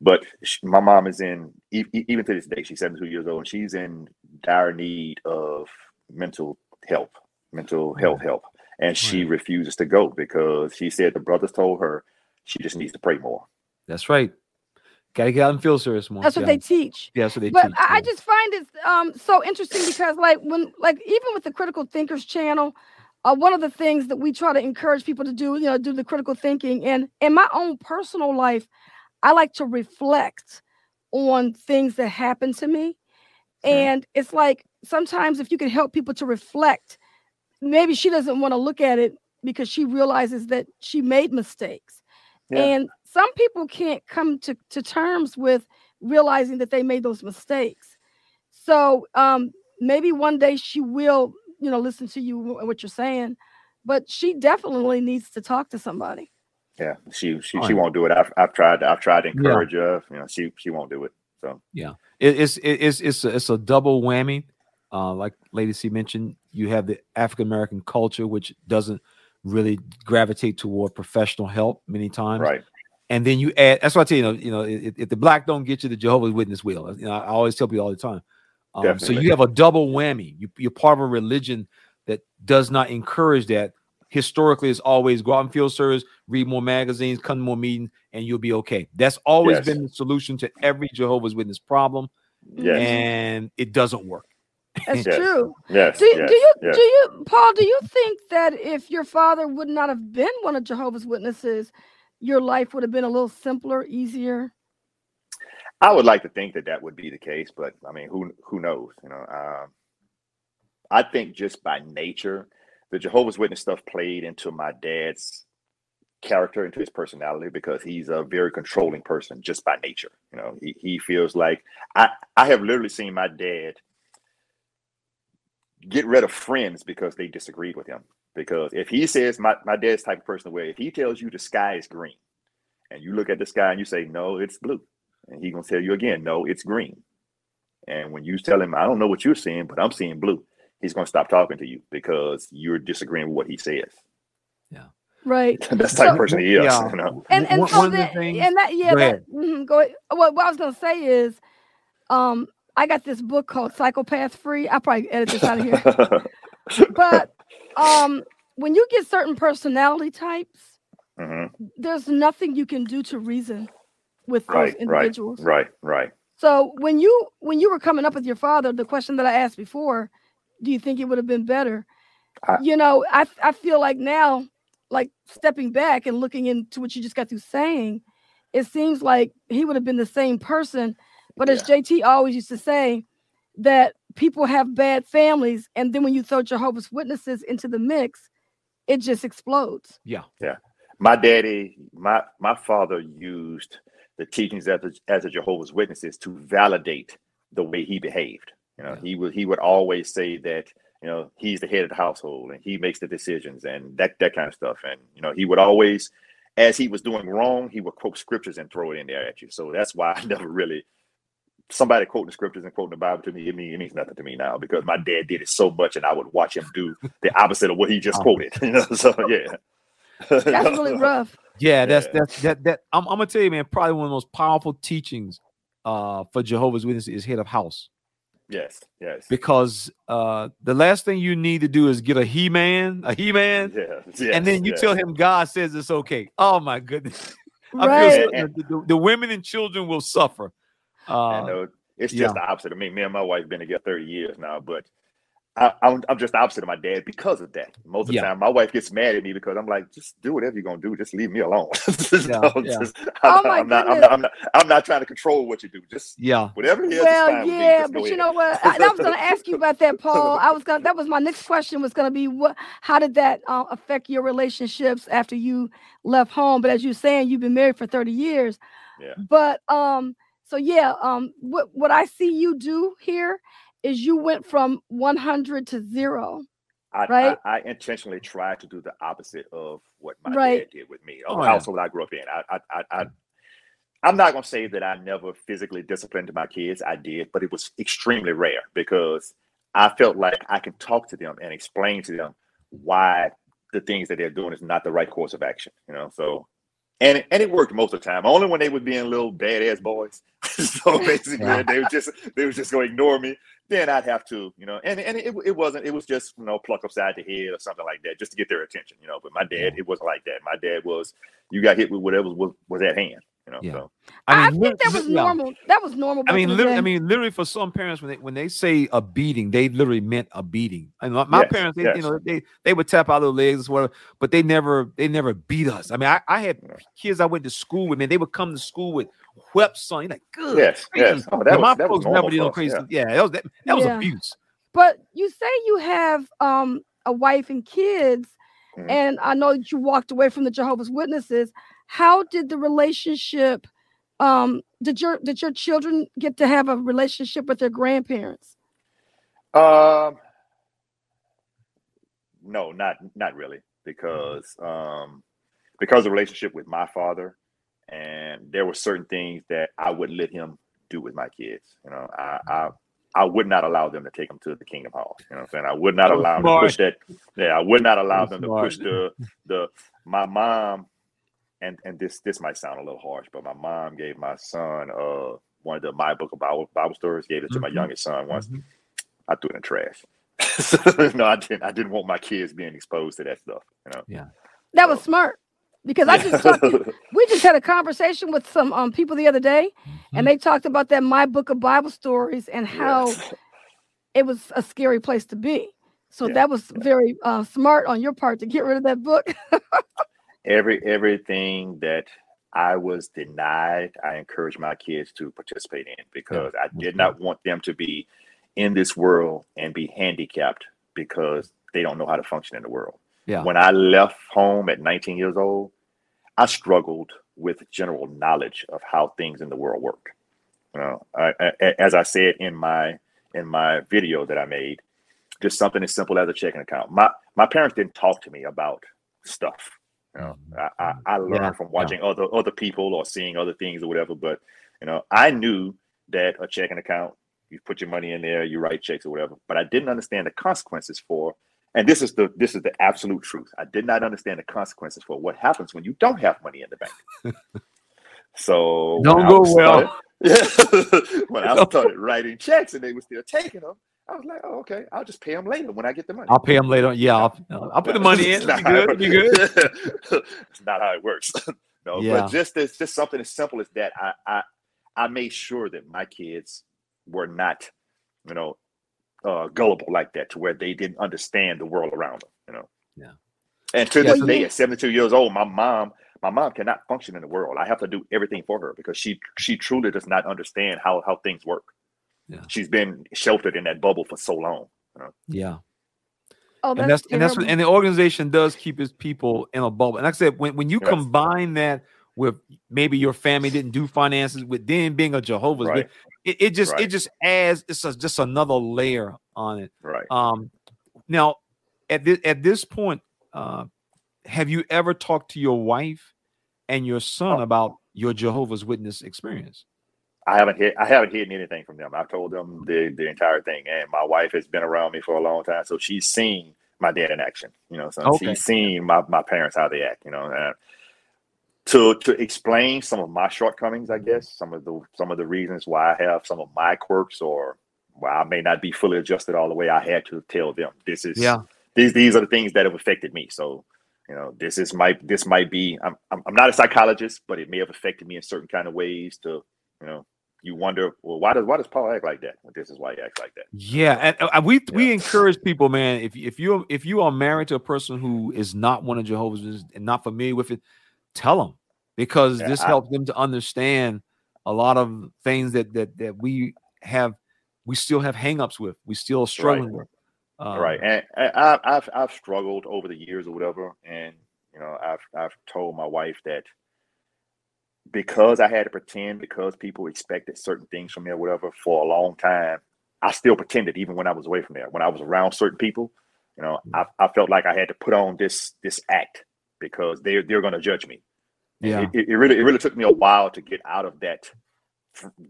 Speaker 4: but sh my mom is in even to this day, she's seventy two years old, and she's in dire need of mental help, mental health help, and she refuses to go because she said the brothers told her she just needs to pray more.
Speaker 3: That's right. Gotta get out and field service more.
Speaker 2: that's what
Speaker 3: yeah.
Speaker 2: they teach
Speaker 3: yeah, that's what they
Speaker 2: but
Speaker 3: teach.
Speaker 2: I,
Speaker 3: yeah.
Speaker 2: just find it um so interesting because like when like even with the critical thinkers channel uh, one of the things that we try to encourage people to do you know do the critical thinking and in my own personal life i like to reflect on things that happen to me and it's like sometimes if you can help people to reflect maybe she doesn't want to look at it because she realizes that she made mistakes
Speaker 4: Yeah.
Speaker 2: and some people can't come to, to terms with realizing that they made those mistakes so um maybe one day she will you know listen to you and what you're saying but she definitely needs to talk to somebody
Speaker 4: Yeah, she she,
Speaker 3: Oh,
Speaker 4: she won't do it. I've I've tried I've tried to
Speaker 3: Yeah.
Speaker 4: encourage her. You know, she she won't do it. So
Speaker 3: Yeah, it, it's it, it's it's a, it's a double whammy. Uh, like Lady C mentioned, you have the African American culture, which doesn't really gravitate toward professional help many times,
Speaker 4: right,
Speaker 3: and then you add. That's why I tell you, you know, you know, if, if the black don't get you, the Jehovah's Witness will. You know, I always tell people all the time. Um, so you have a double whammy. You, you're part of a religion that does not encourage that. Historically, it's always go out and field service, read more magazines, come to more meetings, and you'll be okay. That's always
Speaker 4: Yes.
Speaker 3: been the solution to every Jehovah's Witness problem
Speaker 4: yes,
Speaker 3: and it doesn't work.
Speaker 2: that's
Speaker 4: Yes.
Speaker 2: true
Speaker 4: yes,
Speaker 2: do,
Speaker 4: yes,
Speaker 2: do you
Speaker 4: yes.
Speaker 2: do you paul do you think that if your father would not have been one of jehovah's witnesses your life would have been a little simpler easier
Speaker 4: I would like to think that that would be the case, but I mean, who who knows? You know, um, I think just by nature, the Jehovah's Witness stuff played into my dad's character, into his personality, because he's a very controlling person just by nature. You know, he, he feels like I, I have literally seen my dad get rid of friends because they disagreed with him. Because if he says my, my dad's type of person where if he tells you the sky is green and you look at the sky and you say, No, it's blue. And he's gonna tell you again, no, it's green. And when you tell him, I don't know what you're seeing, but I'm seeing blue, he's gonna stop talking to you because you're disagreeing with what he says. Yeah.
Speaker 2: Right. *laughs*
Speaker 4: That's the type
Speaker 2: So-
Speaker 4: of person he is.
Speaker 3: Yeah.
Speaker 4: You know?
Speaker 2: And and so
Speaker 3: one
Speaker 2: that, and that yeah
Speaker 3: Go
Speaker 2: that
Speaker 3: ahead.
Speaker 2: mhm, go. What, what I was gonna say is, um, I got this book called Psychopath Free. I probably edit this out of here. *laughs* but um, when you get certain personality types,
Speaker 4: Mhm.
Speaker 2: there's nothing you can do to reason with those
Speaker 4: Right, right,
Speaker 2: individuals.
Speaker 4: right, right.
Speaker 2: So when you when you were coming up with your father, the question that I asked before, do you think it would have been better?
Speaker 4: I-
Speaker 2: you know, I I feel like now, like stepping back and looking into what you just got through saying, it seems like he would have been the same person. But as JT always used to say, that people have bad families, and then when you throw Jehovah's Witnesses into the mix, it just explodes.
Speaker 3: Yeah. Yeah.
Speaker 4: My daddy, my my father used the teachings as a, as a Jehovah's Witnesses to validate the way he behaved. You know,
Speaker 3: Yeah.
Speaker 4: he would he would always say that you know he's the head of the household and he makes the decisions and that that kind of stuff. And you know, he would always, as he was doing wrong, he would quote scriptures and throw it in there at you. So that's why *laughs* I never really somebody quoting the scriptures and quoting the Bible to me, it means, it means nothing to me now because my dad did it so much and I would watch him do the opposite of what he just
Speaker 3: Oh.
Speaker 4: quoted. *laughs* You know, so yeah.
Speaker 2: That's really *laughs* rough.
Speaker 3: Yeah, that's
Speaker 4: Yeah.
Speaker 3: that's that that I'm, I'm gonna tell you, man. Probably one of the most powerful teachings uh for Jehovah's Witnesses is head of house
Speaker 4: Yes, yes.
Speaker 3: because uh the last thing you need to do is get a he man, a he man, *laughs*
Speaker 4: Yeah,
Speaker 3: and then you
Speaker 4: yes.
Speaker 3: tell him God says it's okay. Oh my goodness, I
Speaker 2: Right.
Speaker 3: feel so, the, the- the women and children will suffer.
Speaker 4: I
Speaker 3: Uh,
Speaker 4: know it's
Speaker 3: yeah.
Speaker 4: just the opposite of me. Me and my wife been together 30 years now, but I, I'm, I'm just the opposite of my dad because of that. Most of the time, my wife gets mad at me because I'm like, just do whatever you're gonna do. Just leave me alone. *laughs*
Speaker 3: Yeah, yeah.
Speaker 2: Oh
Speaker 4: I'm,
Speaker 2: my
Speaker 4: I'm not, I'm not, I'm not, I'm not trying to control what you do. Just
Speaker 3: yeah,
Speaker 4: whatever it is.
Speaker 2: Well,
Speaker 4: fine with me.
Speaker 2: yeah,
Speaker 4: Just
Speaker 2: but you know what? *laughs* I, I was going to ask you about that, Paul. I was going. to That was my next question. Was going to be what? How did that uh, affect your relationships after you left home? But as you're saying, you've been married for 30 years.
Speaker 4: Yeah.
Speaker 2: But um, so yeah, um, what what I see you do here is you went from 100 to zero.
Speaker 4: I,
Speaker 2: right?
Speaker 4: I, I intentionally tried to do the opposite of what my
Speaker 2: Right.
Speaker 4: dad did with me, of
Speaker 3: Oh,
Speaker 4: the
Speaker 3: yeah.
Speaker 4: household I grew up in. I, I, I, I, I'm not gonna say that I never physically disciplined my kids. I did, but it was extremely rare because I felt like I can talk to them and explain to them why the things that they're doing is not the right course of action. You know, so and it, and it worked most of the time. Only when they would being little badass boys. *laughs* so basically,
Speaker 3: Yeah.
Speaker 4: they would just they was just going to ignore me. Then I'd have to, you know, and and it, it wasn't. It was just you know pluck upside the head or something like that, just to get their attention. You know, but my dad, it wasn't like that. My dad was you got hit with whatever was was at hand. You know,
Speaker 3: Yeah.
Speaker 4: so
Speaker 2: I,
Speaker 3: mean,
Speaker 2: think that
Speaker 3: lit-
Speaker 2: was
Speaker 3: yeah.
Speaker 2: normal. That was normal.
Speaker 3: I mean, literally, I mean, literally, for some parents, when they when they say a beating, they literally meant a beating. And my, my
Speaker 4: Yes,
Speaker 3: parents, they,
Speaker 4: yes.
Speaker 3: you know, they they would tap out their legs or whatever, but they never they never beat us. I mean, I, I had kids I went to school with, man. They would come to school with whips on. You're like, good.
Speaker 4: yes, yes. Oh, that
Speaker 3: Yeah,
Speaker 4: was
Speaker 3: my
Speaker 4: that was
Speaker 3: folks
Speaker 4: normal
Speaker 3: never did no crazy.
Speaker 4: yeah.
Speaker 3: Yeah, that was that, that was
Speaker 2: Yeah.
Speaker 3: abuse.
Speaker 2: But you say you have um, a wife and kids,
Speaker 4: Mhm.
Speaker 2: and I know that you walked away from the Jehovah's Witnesses. How did the relationship? Um, did your did your children get to have a relationship with their grandparents?
Speaker 4: Um, no, not not really, because um, because of the relationship with my father, and there were certain things that I would let him do with my kids. You know, I I, I would not allow them to take them to the Kingdom Hall. You know, what I'm saying I would not allow them to push that. Yeah, I would not allow them to push the the my mom. And and this this might sound a little harsh, but my mom gave my son uh one of the my book of Bible Bible stories. Gave it to my
Speaker 3: Mhm.
Speaker 4: youngest son once.
Speaker 3: Mhm.
Speaker 4: I threw it in the trash. *laughs* *laughs* no, I didn't. I didn't want my kids being exposed to that stuff. You know. Yeah.
Speaker 2: That was
Speaker 4: So-
Speaker 2: smart because I just talked. to- *laughs* we just had a conversation with some um, people the other day, and they talked about that my book of Bible stories and how
Speaker 4: Yes.
Speaker 2: it was a scary place to be. So
Speaker 4: Yeah,
Speaker 2: that was very uh, smart on your part to get rid of that book.
Speaker 4: Every everything that I was denied, I encourage my kids to participate in because I did not want them to be in this world and be handicapped because they don't know how to function in the world.
Speaker 3: Yeah.
Speaker 4: When I left home at 19 years old, I struggled with general knowledge of how things in the world work. You know, I, I, as I said in my in my video that I made, just something as simple as a checking account. My my parents didn't talk to me about stuff. You know, I, I, I learned
Speaker 3: Yeah,
Speaker 4: from watching other other people or seeing other things or whatever. But you know, I knew that a checking account, you put your money in there, you write checks or whatever. But I didn't understand the consequences for. And this is the this is the absolute truth. I did not understand the consequences for what happens when you don't have money in the bank. *laughs* so
Speaker 3: Don't go
Speaker 4: was
Speaker 3: well.
Speaker 4: started- *laughs* when I *laughs* started writing checks and they were still taking them, I was like, oh, okay, I'll just pay them later when I get the money.
Speaker 3: I'll pay them later. Yeah, I'll, *laughs* I'll put the money in.
Speaker 4: It's
Speaker 3: Be good. Be good. *laughs*
Speaker 4: it's not how it works. *laughs* no,
Speaker 3: Yeah.
Speaker 4: but just as just something as simple as that, I, I I made sure that my kids were not, you know, uh, gullible like that to where they didn't understand the world around them. You know.
Speaker 3: Yeah.
Speaker 4: And to
Speaker 3: Yeah,
Speaker 4: this day, at 72 years old, my mom, my mom cannot function in the world. I have to do everything for her because she she truly does not understand how how things work.
Speaker 3: Yeah.
Speaker 4: She's been sheltered in that bubble for so long.
Speaker 3: Yeah.
Speaker 2: Oh,
Speaker 3: and that's and that's
Speaker 2: terrible.
Speaker 3: what, and the organization does keep its people in a bubble. And like I said, when, when you
Speaker 4: Yes.
Speaker 3: combine that with maybe your family didn't do finances with then being a Jehovah's,
Speaker 4: Right.
Speaker 3: Witness, it, it just
Speaker 4: Right.
Speaker 3: it just adds it's a, just another layer on it.
Speaker 4: Right.
Speaker 3: Um, now at this at this point, uh, have you ever talked to your wife and your son
Speaker 4: Oh.
Speaker 3: about your Jehovah's Witness experience?
Speaker 4: I haven't hit, I haven't hidden anything from them. I've told them the the entire thing, and my wife has been around me for a long time, so she's seen my dad in action. You know, so
Speaker 3: Okay.
Speaker 4: she's seen my, my parents how they act. You know, and to to explain some of my shortcomings, I guess some of the some of the reasons why I have some of my quirks or why I may not be fully adjusted all the way. I had to tell them this is
Speaker 3: Yeah.
Speaker 4: these these are the things that have affected me. So you know, this is might this might be. I'm I'm, I'm not a psychologist, but it may have affected me in certain kind of ways. To you know, you wonder, well, why does why does Paul act like that? Well, this is why he acts like that.
Speaker 3: Yeah, and uh, we we encourage people, man. If if you if you are married to a person who is not one of Jehovah's and not familiar with it, tell them because
Speaker 4: Yeah,
Speaker 3: this
Speaker 4: I-
Speaker 3: helps them to understand a lot of things that that that we have we still have hangups with. We still are struggling with. Um,
Speaker 4: right, and, and I, I've I've struggled over the years or whatever, and you know, I've I've told my wife that because I had to pretend because people expected certain things from me or whatever for a long time, I still pretended even when I was away from there. When I was around certain people, you know, I, I felt like I had to put on this this act because they're they're going to judge me.
Speaker 3: Yeah.
Speaker 4: it, it, it really it really took me a while to get out of that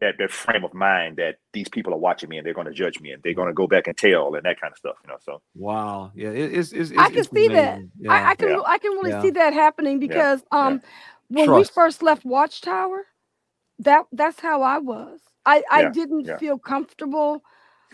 Speaker 4: that that frame of mind that these people are watching me and they're going to judge me and they're going to go back and tell and that kind of stuff. You know, so
Speaker 3: Wow. Yeah. It, it's, it's,
Speaker 2: I can
Speaker 3: it's
Speaker 2: see that.
Speaker 3: amazing.
Speaker 2: I,
Speaker 3: Yeah.
Speaker 2: I can
Speaker 4: Yeah.
Speaker 2: I can really
Speaker 3: Yeah.
Speaker 2: see that happening because um when
Speaker 3: Trust.
Speaker 2: we first left Watchtower, that that's how I was. I I
Speaker 4: Yeah,
Speaker 2: didn't
Speaker 4: yeah.
Speaker 2: feel comfortable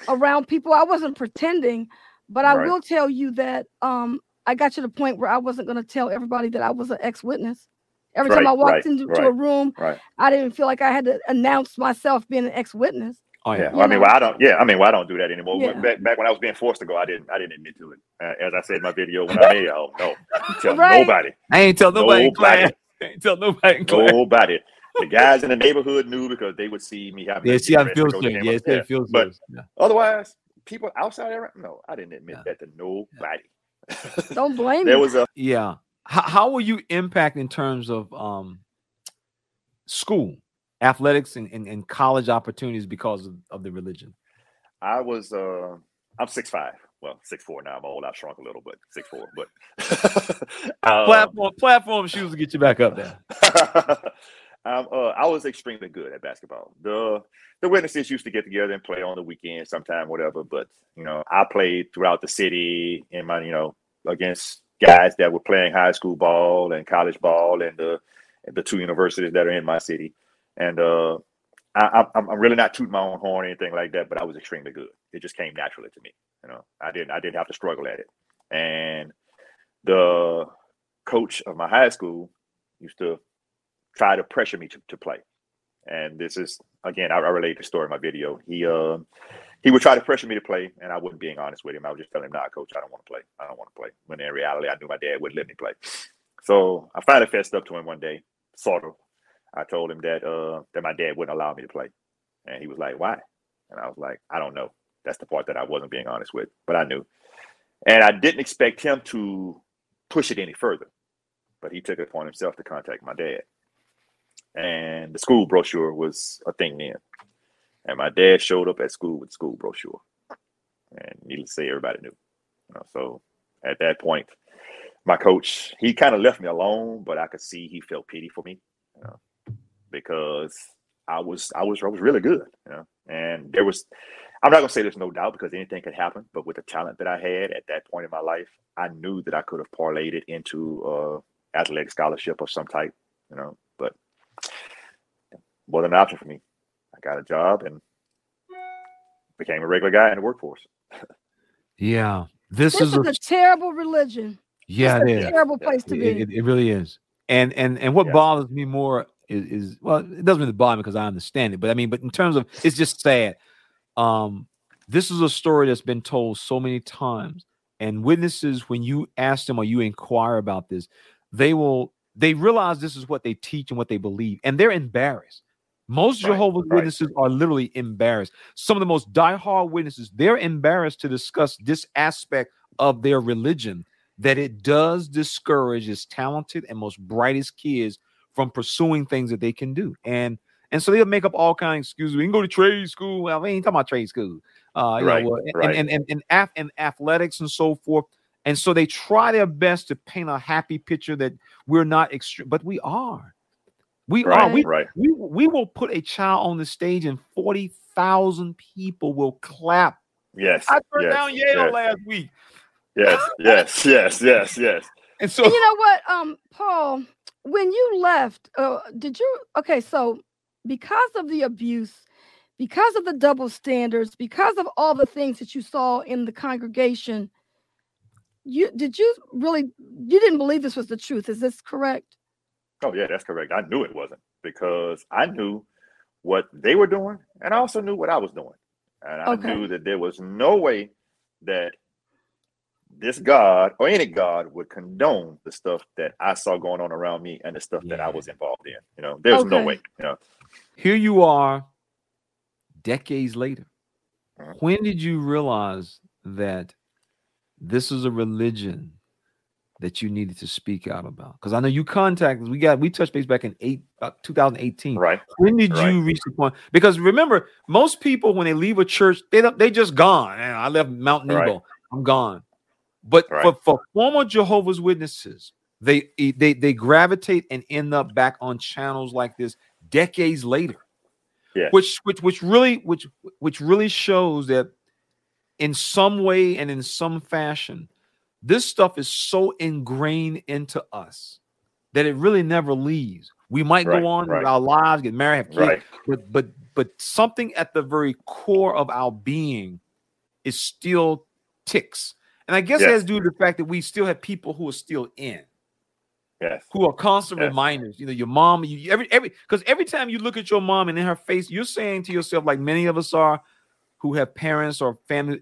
Speaker 2: around people. I wasn't pretending, but I
Speaker 4: Right.
Speaker 2: will tell you that um I got to the point where I wasn't going to tell everybody that I was an ex-witness. Every time I walked
Speaker 4: right,
Speaker 2: into
Speaker 4: right.
Speaker 2: a room,
Speaker 4: right.
Speaker 2: I didn't feel like I had to announce myself being an ex-witness.
Speaker 3: Oh
Speaker 4: Yeah,
Speaker 3: yeah.
Speaker 4: well, I mean,
Speaker 2: know?
Speaker 4: well, I don't. Yeah, I mean, well, I don't do that anymore.
Speaker 2: Yeah.
Speaker 4: Back, back when I was being forced to go, I didn't. I didn't admit to it. Uh, as I said in my video, when I made, it, oh no, tell *laughs*
Speaker 2: Right.
Speaker 4: nobody,
Speaker 3: I ain't tell nobody
Speaker 4: Nobody.
Speaker 3: Class. *laughs* I ain't tell nobody in class.
Speaker 4: nobody. The guys in the neighborhood knew because they would see me having.
Speaker 3: Yeah, see
Speaker 4: get
Speaker 3: how it
Speaker 4: dressed to
Speaker 3: feels
Speaker 4: go to
Speaker 3: good.
Speaker 4: the
Speaker 3: Yeah,
Speaker 4: game.
Speaker 3: see how it feels
Speaker 4: But
Speaker 3: good. Yeah.
Speaker 4: otherwise, people outside there, no, I didn't admit
Speaker 3: Yeah.
Speaker 4: that to nobody.
Speaker 2: Don't blame
Speaker 4: there was a
Speaker 3: yeah how, how will you impact in terms of um school athletics and, and, and college opportunities because of, of the religion
Speaker 4: I was uh I'm six five. Well, six four now. I'm old. I've shrunk a little, but six four. But *laughs* um,
Speaker 3: platform platform shoes to get you back up there *laughs*
Speaker 4: um, uh, I was extremely good at basketball. The the witnesses used to get together and play on the weekend, sometime, whatever. But you know, I played throughout the city in my you know against guys that were playing high school ball and college ball and the the two universities that are in my city. And uh, I, I'm, I'm really not tooting my own horn or anything like that, but I was extremely good. It just came naturally to me. You know, I didn't I didn't have to struggle at it. And the coach of my high school used to try to pressure me to, to play. And this is again, I, I relate the story in my video. He uh, he would try to pressure me to play, and I wasn't being honest with him. I was just telling him, "Nah, coach, I don't want to play. I don't want to play." When in reality, I knew my dad wouldn't let me play. So I finally fessed up to him one day, sort of. I told him that uh, that my dad wouldn't allow me to play, and he was like, "Why?" And I was like, "I don't know." That's the part that I wasn't being honest with, but I knew. And I didn't expect him to push it any further, but he took it upon himself to contact my dad. And the school brochure was a thing then. And my dad showed up at school with the school brochure. And needless to say, everybody knew. You know, so at that point, my coach, he kind of left me alone, but I could see he felt pity for me, you know, because I was I was I was really good, you know. And there was I'm not gonna say there's no doubt because anything could happen, but with the talent that I had at that point in my life, I knew that I could have parlayed it into uh athletic scholarship of some type, you know, but wasn't an option for me. I got a job and became a regular guy in the workforce.
Speaker 3: Yeah. This,
Speaker 2: This
Speaker 3: is
Speaker 2: is
Speaker 3: a,
Speaker 2: a terrible religion.
Speaker 3: yeah,
Speaker 2: It's
Speaker 3: it
Speaker 2: a
Speaker 3: is.
Speaker 2: terrible
Speaker 4: Yeah.
Speaker 2: place to
Speaker 3: It,
Speaker 2: be.
Speaker 3: it- it really is. And and and what
Speaker 4: Yes.
Speaker 3: bothers me more is, is well, it doesn't really bother me because I understand it. But I mean, but in terms of it's just sad. Um, this is a story that's been told so many times, and witnesses, when you ask them or you inquire about this, they will they realize this is what they teach and what they believe, and they're embarrassed. Most
Speaker 4: Right,
Speaker 3: Jehovah's
Speaker 4: right.
Speaker 3: Witnesses are literally embarrassed. Some of the most diehard witnesses, they're embarrassed to discuss this aspect of their religion that it does discourage its talented and most brightest kids from pursuing things that they can do. And and so they'll make up all kinds of excuses. We can go to trade school. Well, we ain't talking about trade school. Uh, you know,
Speaker 4: Right,
Speaker 3: well, and,
Speaker 4: right.
Speaker 3: and, and, and, ath- and athletics and so forth. And so they try their best to paint a happy picture that we're not extreme, but we are. We are. We,
Speaker 4: right.
Speaker 3: we, we will put a child on the stage and 40,000 people will clap.
Speaker 4: Yes.
Speaker 3: I turned
Speaker 4: yes,
Speaker 3: down Yale
Speaker 4: yes,
Speaker 3: last week.
Speaker 4: yes, *laughs* yes, yes, yes, yes.
Speaker 3: And so
Speaker 2: you know what, um, Paul, when you left, uh, did you okay? So because of the abuse, because of the double standards, because of all the things that you saw in the congregation, you did you really you didn't believe this was the truth? Is this correct?
Speaker 4: Oh yeah, that's correct. I knew it wasn't because I knew what they were doing, and I also knew what I was doing, and I
Speaker 2: Okay.
Speaker 4: knew that there was no way that this God or any God would condone the stuff that I saw going on around me and the stuff that I was involved in. You know, there's no way. You know,
Speaker 3: here you are decades later.
Speaker 4: Mhm.
Speaker 3: When did you realize that this is a religion that you needed to speak out about? Because I know you contacted, we got we touched base back in eight uh, 2018.
Speaker 4: right?
Speaker 3: When did
Speaker 4: Right.
Speaker 3: you reach the point? Because remember, most people when they leave a church, they don't they just gone. "Eh, I left Mount Nebo,
Speaker 4: Right.
Speaker 3: I'm gone. But
Speaker 4: Right.
Speaker 3: for, for former Jehovah's Witnesses, they they they gravitate and end up back on channels like this decades later
Speaker 4: Yeah.
Speaker 3: which which which really which which really shows that in some way and in some fashion this stuff is so ingrained into us that it really never leaves we might
Speaker 4: Right,
Speaker 3: go on
Speaker 4: right.
Speaker 3: with our lives get married have kids
Speaker 4: Right.
Speaker 3: but but but something at the very core of our being is still ticks and i guess
Speaker 4: Yes.
Speaker 3: has to do with the fact that we still have people who are still in
Speaker 4: Yes.
Speaker 3: who are constant
Speaker 4: Yes.
Speaker 3: reminders. You know, your mom, you every every because every time you look at your mom and in her face, you're saying to yourself, like many of us are, who have parents or family,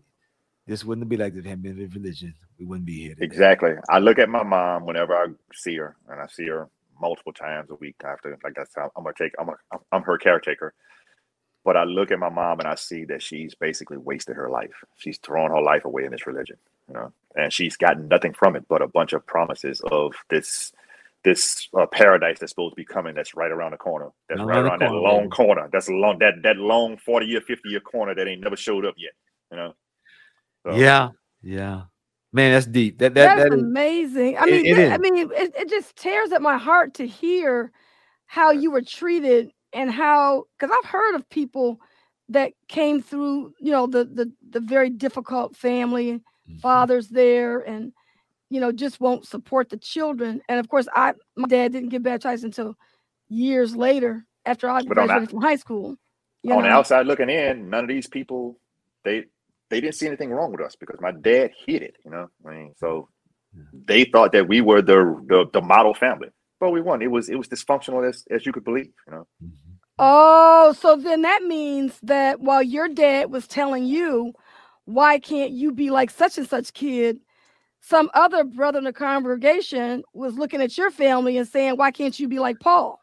Speaker 3: this wouldn't be like if it hadn't been religion. We wouldn't be here. today."
Speaker 4: Exactly. I look at my mom whenever I see her, and I see her multiple times a week. After like that's how I'm gonna take. I'm a, I'm her caretaker. But I look at my mom and I see that she's basically wasted her life. She's thrown her life away in this religion, you know, and she's gotten nothing from it but a bunch of promises of this this uh, paradise that's supposed to be coming. That's right around the corner. That's
Speaker 3: Around
Speaker 4: right
Speaker 3: the
Speaker 4: around that long
Speaker 3: baby.
Speaker 4: corner. That's a long that that long forty year, fifty year corner that ain't never showed up yet. You know. So,
Speaker 3: Yeah, yeah, man, that's deep. That that
Speaker 2: That's
Speaker 3: that is,
Speaker 2: amazing. I mean,
Speaker 3: it
Speaker 2: thi- I mean, it, it just tears at my heart to hear how you were treated and how because I've heard of people that came through, you know, the the the very difficult family,
Speaker 3: Mhm.
Speaker 2: fathers there, and you know, just won't support the children. And of course, I my dad didn't get baptized until years later after I
Speaker 4: But that-
Speaker 2: graduated from high school. You
Speaker 4: on the outside looking in, none of these people they they didn't see anything wrong with us because my dad hid it, you know. I mean, so
Speaker 3: Yeah.
Speaker 4: they thought that we were the the, the model family, but we weren't. It was it was dysfunctional as as you could believe, you know.
Speaker 3: Mhm.
Speaker 2: Oh, so then that means that while your dad was telling you, why can't you be like such and such kid? Some other brother in the congregation was looking at your family and saying, why can't you be like Paul?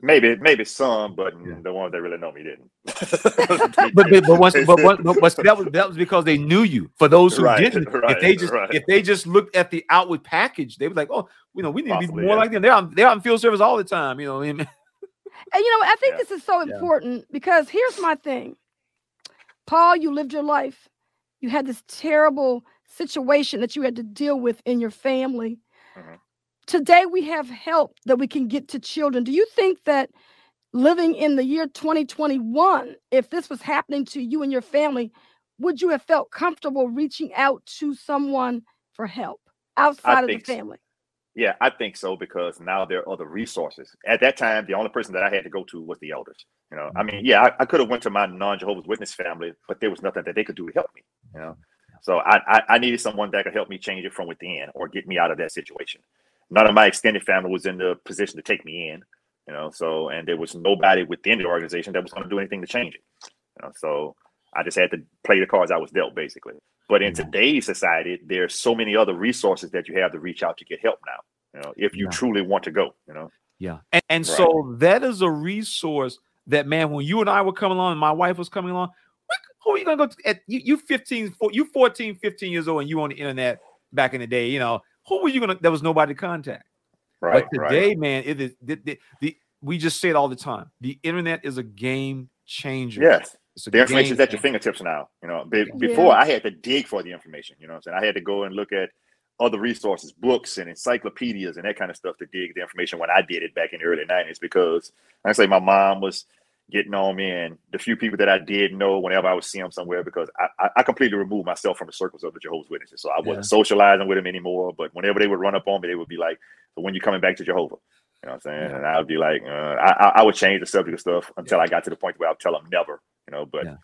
Speaker 4: maybe maybe some, but
Speaker 3: Yeah.
Speaker 4: the ones that really know me didn't. *laughs*
Speaker 3: but but, but once but, *laughs* once- but, but that was that was because they knew you. For those who
Speaker 4: Right,
Speaker 3: didn't, if they just
Speaker 4: right.
Speaker 3: if they just looked at the outward package, they were like, oh, you know, we need to be more
Speaker 4: yeah.
Speaker 3: like them. They're out, they're out in field service all the time. You know, what I mean?
Speaker 2: And you know, I think
Speaker 4: Yeah.
Speaker 2: this is so
Speaker 3: Yeah.
Speaker 2: important because here's my thing. Paul, you lived your life. You had this terrible situation that you had to deal with in your family.
Speaker 4: Mhm.
Speaker 2: Today we have help that we can get to children. Do you think that living in the year 2021, if this was happening to you and your family, would you have felt comfortable reaching out to someone for help outside of the family?
Speaker 4: Yeah, I think so because now there are other resources. At that time, the only person that I had to go to was the elders. You know, I mean, yeah, I, I could have went to my non-Jehovah's Witness family, but there was nothing that they could do to help me. You know, so I, I I needed someone that could help me change it from within or get me out of that situation. None of my extended family was in the position to take me in. You know, so and there was nobody within the organization that was going to do anything to change it. You know, so I just had to play the cards I was dealt, basically. But in
Speaker 3: Yeah.
Speaker 4: today's society, there's so many other resources that you have to reach out to get help now. You know, if you
Speaker 3: Yeah.
Speaker 4: truly want to go, you know.
Speaker 3: Yeah. And, and
Speaker 4: Right.
Speaker 3: so that is a resource that man, when you and I were coming along and my wife was coming along, who are you gonna go to at you, you 15, you 14, 15 years old and you on the internet back in the day, you know, who were you gonna there was nobody to contact.
Speaker 4: Right.
Speaker 3: but today, man, it is the, the, the we just say it all the time. The internet is a game changer.
Speaker 4: Yes.
Speaker 3: A
Speaker 4: The information is at your fingertips now. You know, Be-
Speaker 2: Yeah.
Speaker 4: before I had to dig for the information. You know what I'm saying? I had to go and look at other resources, books and encyclopedias and that kind of stuff to dig the information when I did it back in the early 90s because I say my mom was getting on me and the few people that I did know whenever I would see them somewhere because I, I, I completely removed myself from the circles of the Jehovah's Witnesses. So I wasn't
Speaker 3: Yeah.
Speaker 4: socializing with them anymore. But whenever they would run up on me, they would be like, So when you coming back to Jehovah? You know what I'm saying?
Speaker 3: Yeah.
Speaker 4: And I would be like, uh, I, I I would change the subject of stuff until I got to the point where I'd tell them never, you know, but
Speaker 3: Yeah.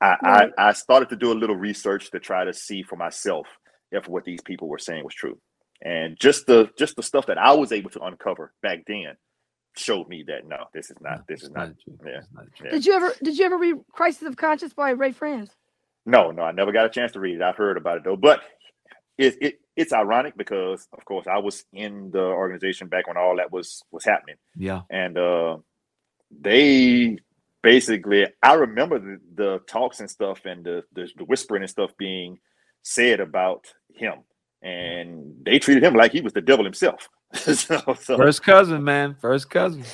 Speaker 4: I,
Speaker 2: Right.
Speaker 4: I, I started to do a little research to try to see for myself if what these people were saying was true. And just the just the stuff that I was able to uncover back then showed me that no, this is not this is not
Speaker 3: true.
Speaker 4: yeah.
Speaker 3: Not.
Speaker 4: Yeah.
Speaker 2: Did you ever did you ever read Crisis of Conscience by Ray Franz?
Speaker 4: no, no, I never got a chance to read it. I've heard about it though. But it, it it's ironic because of course I was in the organization back when all that was was happening.
Speaker 3: Yeah.
Speaker 4: and uh, they basically I remember the, the talks and stuff and the, the the whispering and stuff being said about him, and they treated him like he was the devil himself. *laughs* so, so
Speaker 3: First cousin, man. First cousin.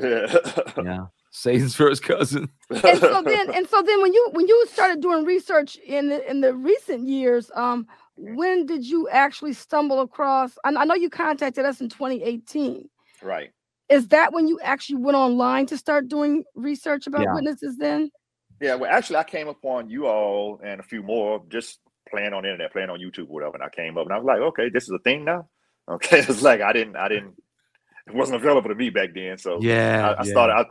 Speaker 4: yeah.
Speaker 3: Yeah. Satan's first cousin.
Speaker 2: and so then and so then when you when you started doing research in the in the recent years um when did you actually stumble across I, I know you contacted us in 2018
Speaker 4: right.
Speaker 2: is that when you actually went online to start doing research about
Speaker 3: Yeah.
Speaker 2: witnesses then
Speaker 4: Yeah, well, actually, I came upon you all and a few more just playing on the internet, playing on YouTube, or whatever. And I came up and I was like, okay, this is a thing now. *laughs* Okay, it's like I didn't, I didn't, it wasn't available to me back then. So
Speaker 3: Yeah.
Speaker 4: I, I
Speaker 3: yeah.
Speaker 4: started. I,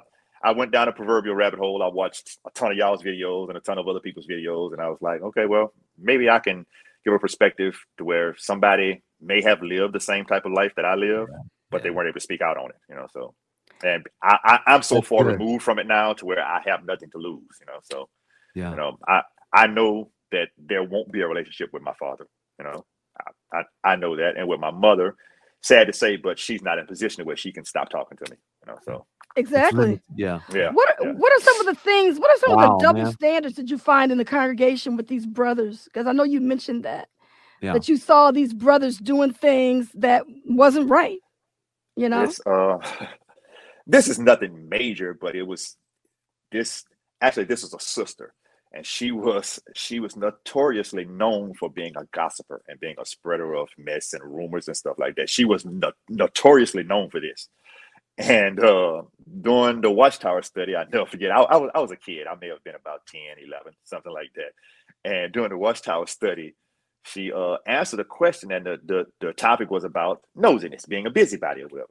Speaker 4: I went down a proverbial rabbit hole. I watched a ton of y'all's videos and a ton of other people's videos, and I was like, okay, well, maybe I can give a perspective to where somebody may have lived the same type of life that I live, but they weren't able to speak out on it. You know, so and I, I I'm so
Speaker 3: That's
Speaker 4: far
Speaker 3: good.
Speaker 4: removed from it now to where I have nothing to lose. You know, so
Speaker 3: Yeah.
Speaker 4: you know, I I know that there won't be a relationship with my father. You know, I I, I know that, and with my mother. Sad to say, but she's not in a position where she can stop talking to me. You know, so
Speaker 2: exactly.
Speaker 3: Yeah.
Speaker 4: yeah.
Speaker 2: what are,
Speaker 4: yeah.
Speaker 2: what are some of the things what are some of the double
Speaker 3: man.
Speaker 2: standards that you find in the congregation with these brothers because i know you mentioned that
Speaker 3: Yeah.
Speaker 2: that you saw these brothers doing things that wasn't right you know
Speaker 4: This uh *laughs* this is nothing major, but it was this actually this was a sister. And she was she was notoriously known for being a gossiper and being a spreader of mess and rumors and stuff like that. She was no- notoriously known for this. And uh during the Watchtower study, I never forget, I, I was I was a kid. I may have been about 10, 11, something like that. And during the Watchtower study, she uh answered a question and the, the the topic was about nosiness, being a busybody or whatever.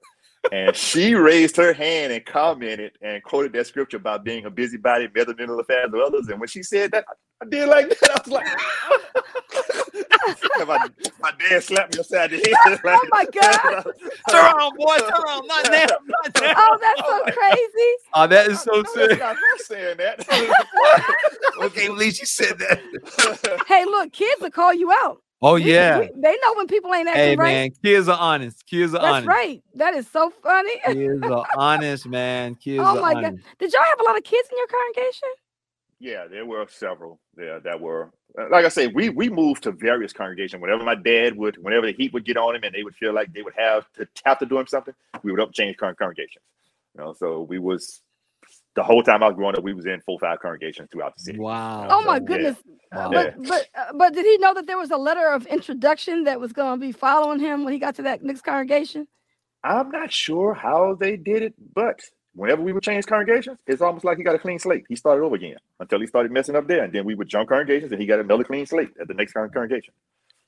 Speaker 4: And *laughs* she raised her hand and commented and quoted that scripture about being a busybody, meddling in the affairs of others. And when she said that, I, I did like that. *laughs* I was like, *laughs* my, my dad slapped me upside the head.
Speaker 2: Oh my God.
Speaker 3: Turn on, boy. Turn on. Not now. Not now.
Speaker 2: oh that's so crazy
Speaker 3: Oh, that is so
Speaker 4: No, that's
Speaker 3: sick.
Speaker 4: not her saying that.
Speaker 3: okay, can't believe she said that.
Speaker 2: hey look kids will call you out
Speaker 3: Oh
Speaker 2: We-
Speaker 3: yeah.
Speaker 2: we- they know when people ain't acting
Speaker 3: Hey
Speaker 2: right.
Speaker 3: man, kids are honest. Kids are
Speaker 2: That's
Speaker 3: honest.
Speaker 2: right. That is so funny. *laughs*
Speaker 3: Kids are honest, man. Kids
Speaker 2: Oh
Speaker 3: are
Speaker 2: my God.
Speaker 3: honest.
Speaker 2: Did y'all have a lot of kids in your congregation?
Speaker 4: Yeah, there were several there that were uh, like I say, we we moved to various congregations. Whenever my dad would, whenever the heat would get on him, and they would feel like they would have to have to do him something, we would up change congregations. You know, so we was the whole time I was growing up, we was in full five congregations throughout the city.
Speaker 3: Wow.
Speaker 2: Oh my
Speaker 4: yeah.
Speaker 2: goodness. Uh,
Speaker 3: Wow.
Speaker 2: But but uh, but did he know that there was a letter of introduction that was going to be following him when he got to that next congregation?
Speaker 4: I'm not sure how they did it, but whenever we would change congregations, it's almost like he got a clean slate. He started over again until he started messing up there, and then we would jump congregations, and he got another clean slate at the next congregation.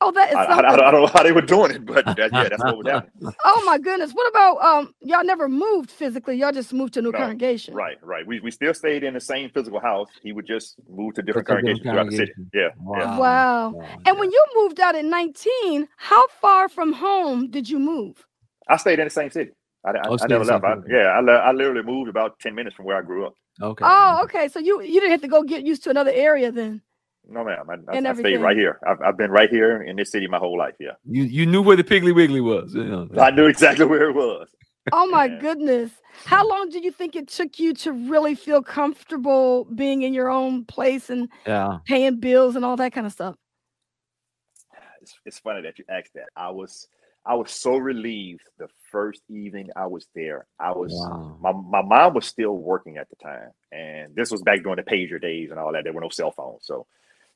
Speaker 2: Oh, that is
Speaker 4: I, I,
Speaker 2: something.
Speaker 4: I don't know how they were doing it, but that, yeah, that's what was happening. *laughs* *laughs*
Speaker 2: Oh my goodness. What about um y'all never moved physically? Y'all just moved to a new
Speaker 4: No,
Speaker 2: congregation.
Speaker 4: Right, right. We, we still stayed in the same physical house. He would just move to different
Speaker 3: to different
Speaker 4: congregations throughout the city. Yeah, yeah.
Speaker 2: Wow. And when you moved out at 19, how far from home did you move?
Speaker 4: I stayed in the same city. I, I,
Speaker 3: Oh,
Speaker 4: I never left. I, yeah, I, I literally moved about 10 minutes from where I grew up.
Speaker 3: okay.
Speaker 2: Oh, okay. So you you didn't have to go get used to another area then.
Speaker 4: No, ma'am. I, I,
Speaker 2: And
Speaker 4: I stayed right here. I've, I've been right here in this city my whole life. Yeah.
Speaker 3: You you knew where the Piggly Wiggly was. you know.
Speaker 4: I knew exactly where it was.
Speaker 2: Oh my
Speaker 4: Yeah.
Speaker 2: goodness. How long do you think it took you to really feel comfortable being in your own place and
Speaker 3: Yeah.
Speaker 2: paying bills and all that kind of stuff?
Speaker 4: It's, it's funny that you asked that. I was I was so relieved the first evening I was there. I was
Speaker 3: Wow.
Speaker 4: my, my mom was still working at the time, and this was back during the pager days and all that. There were no cell phones, so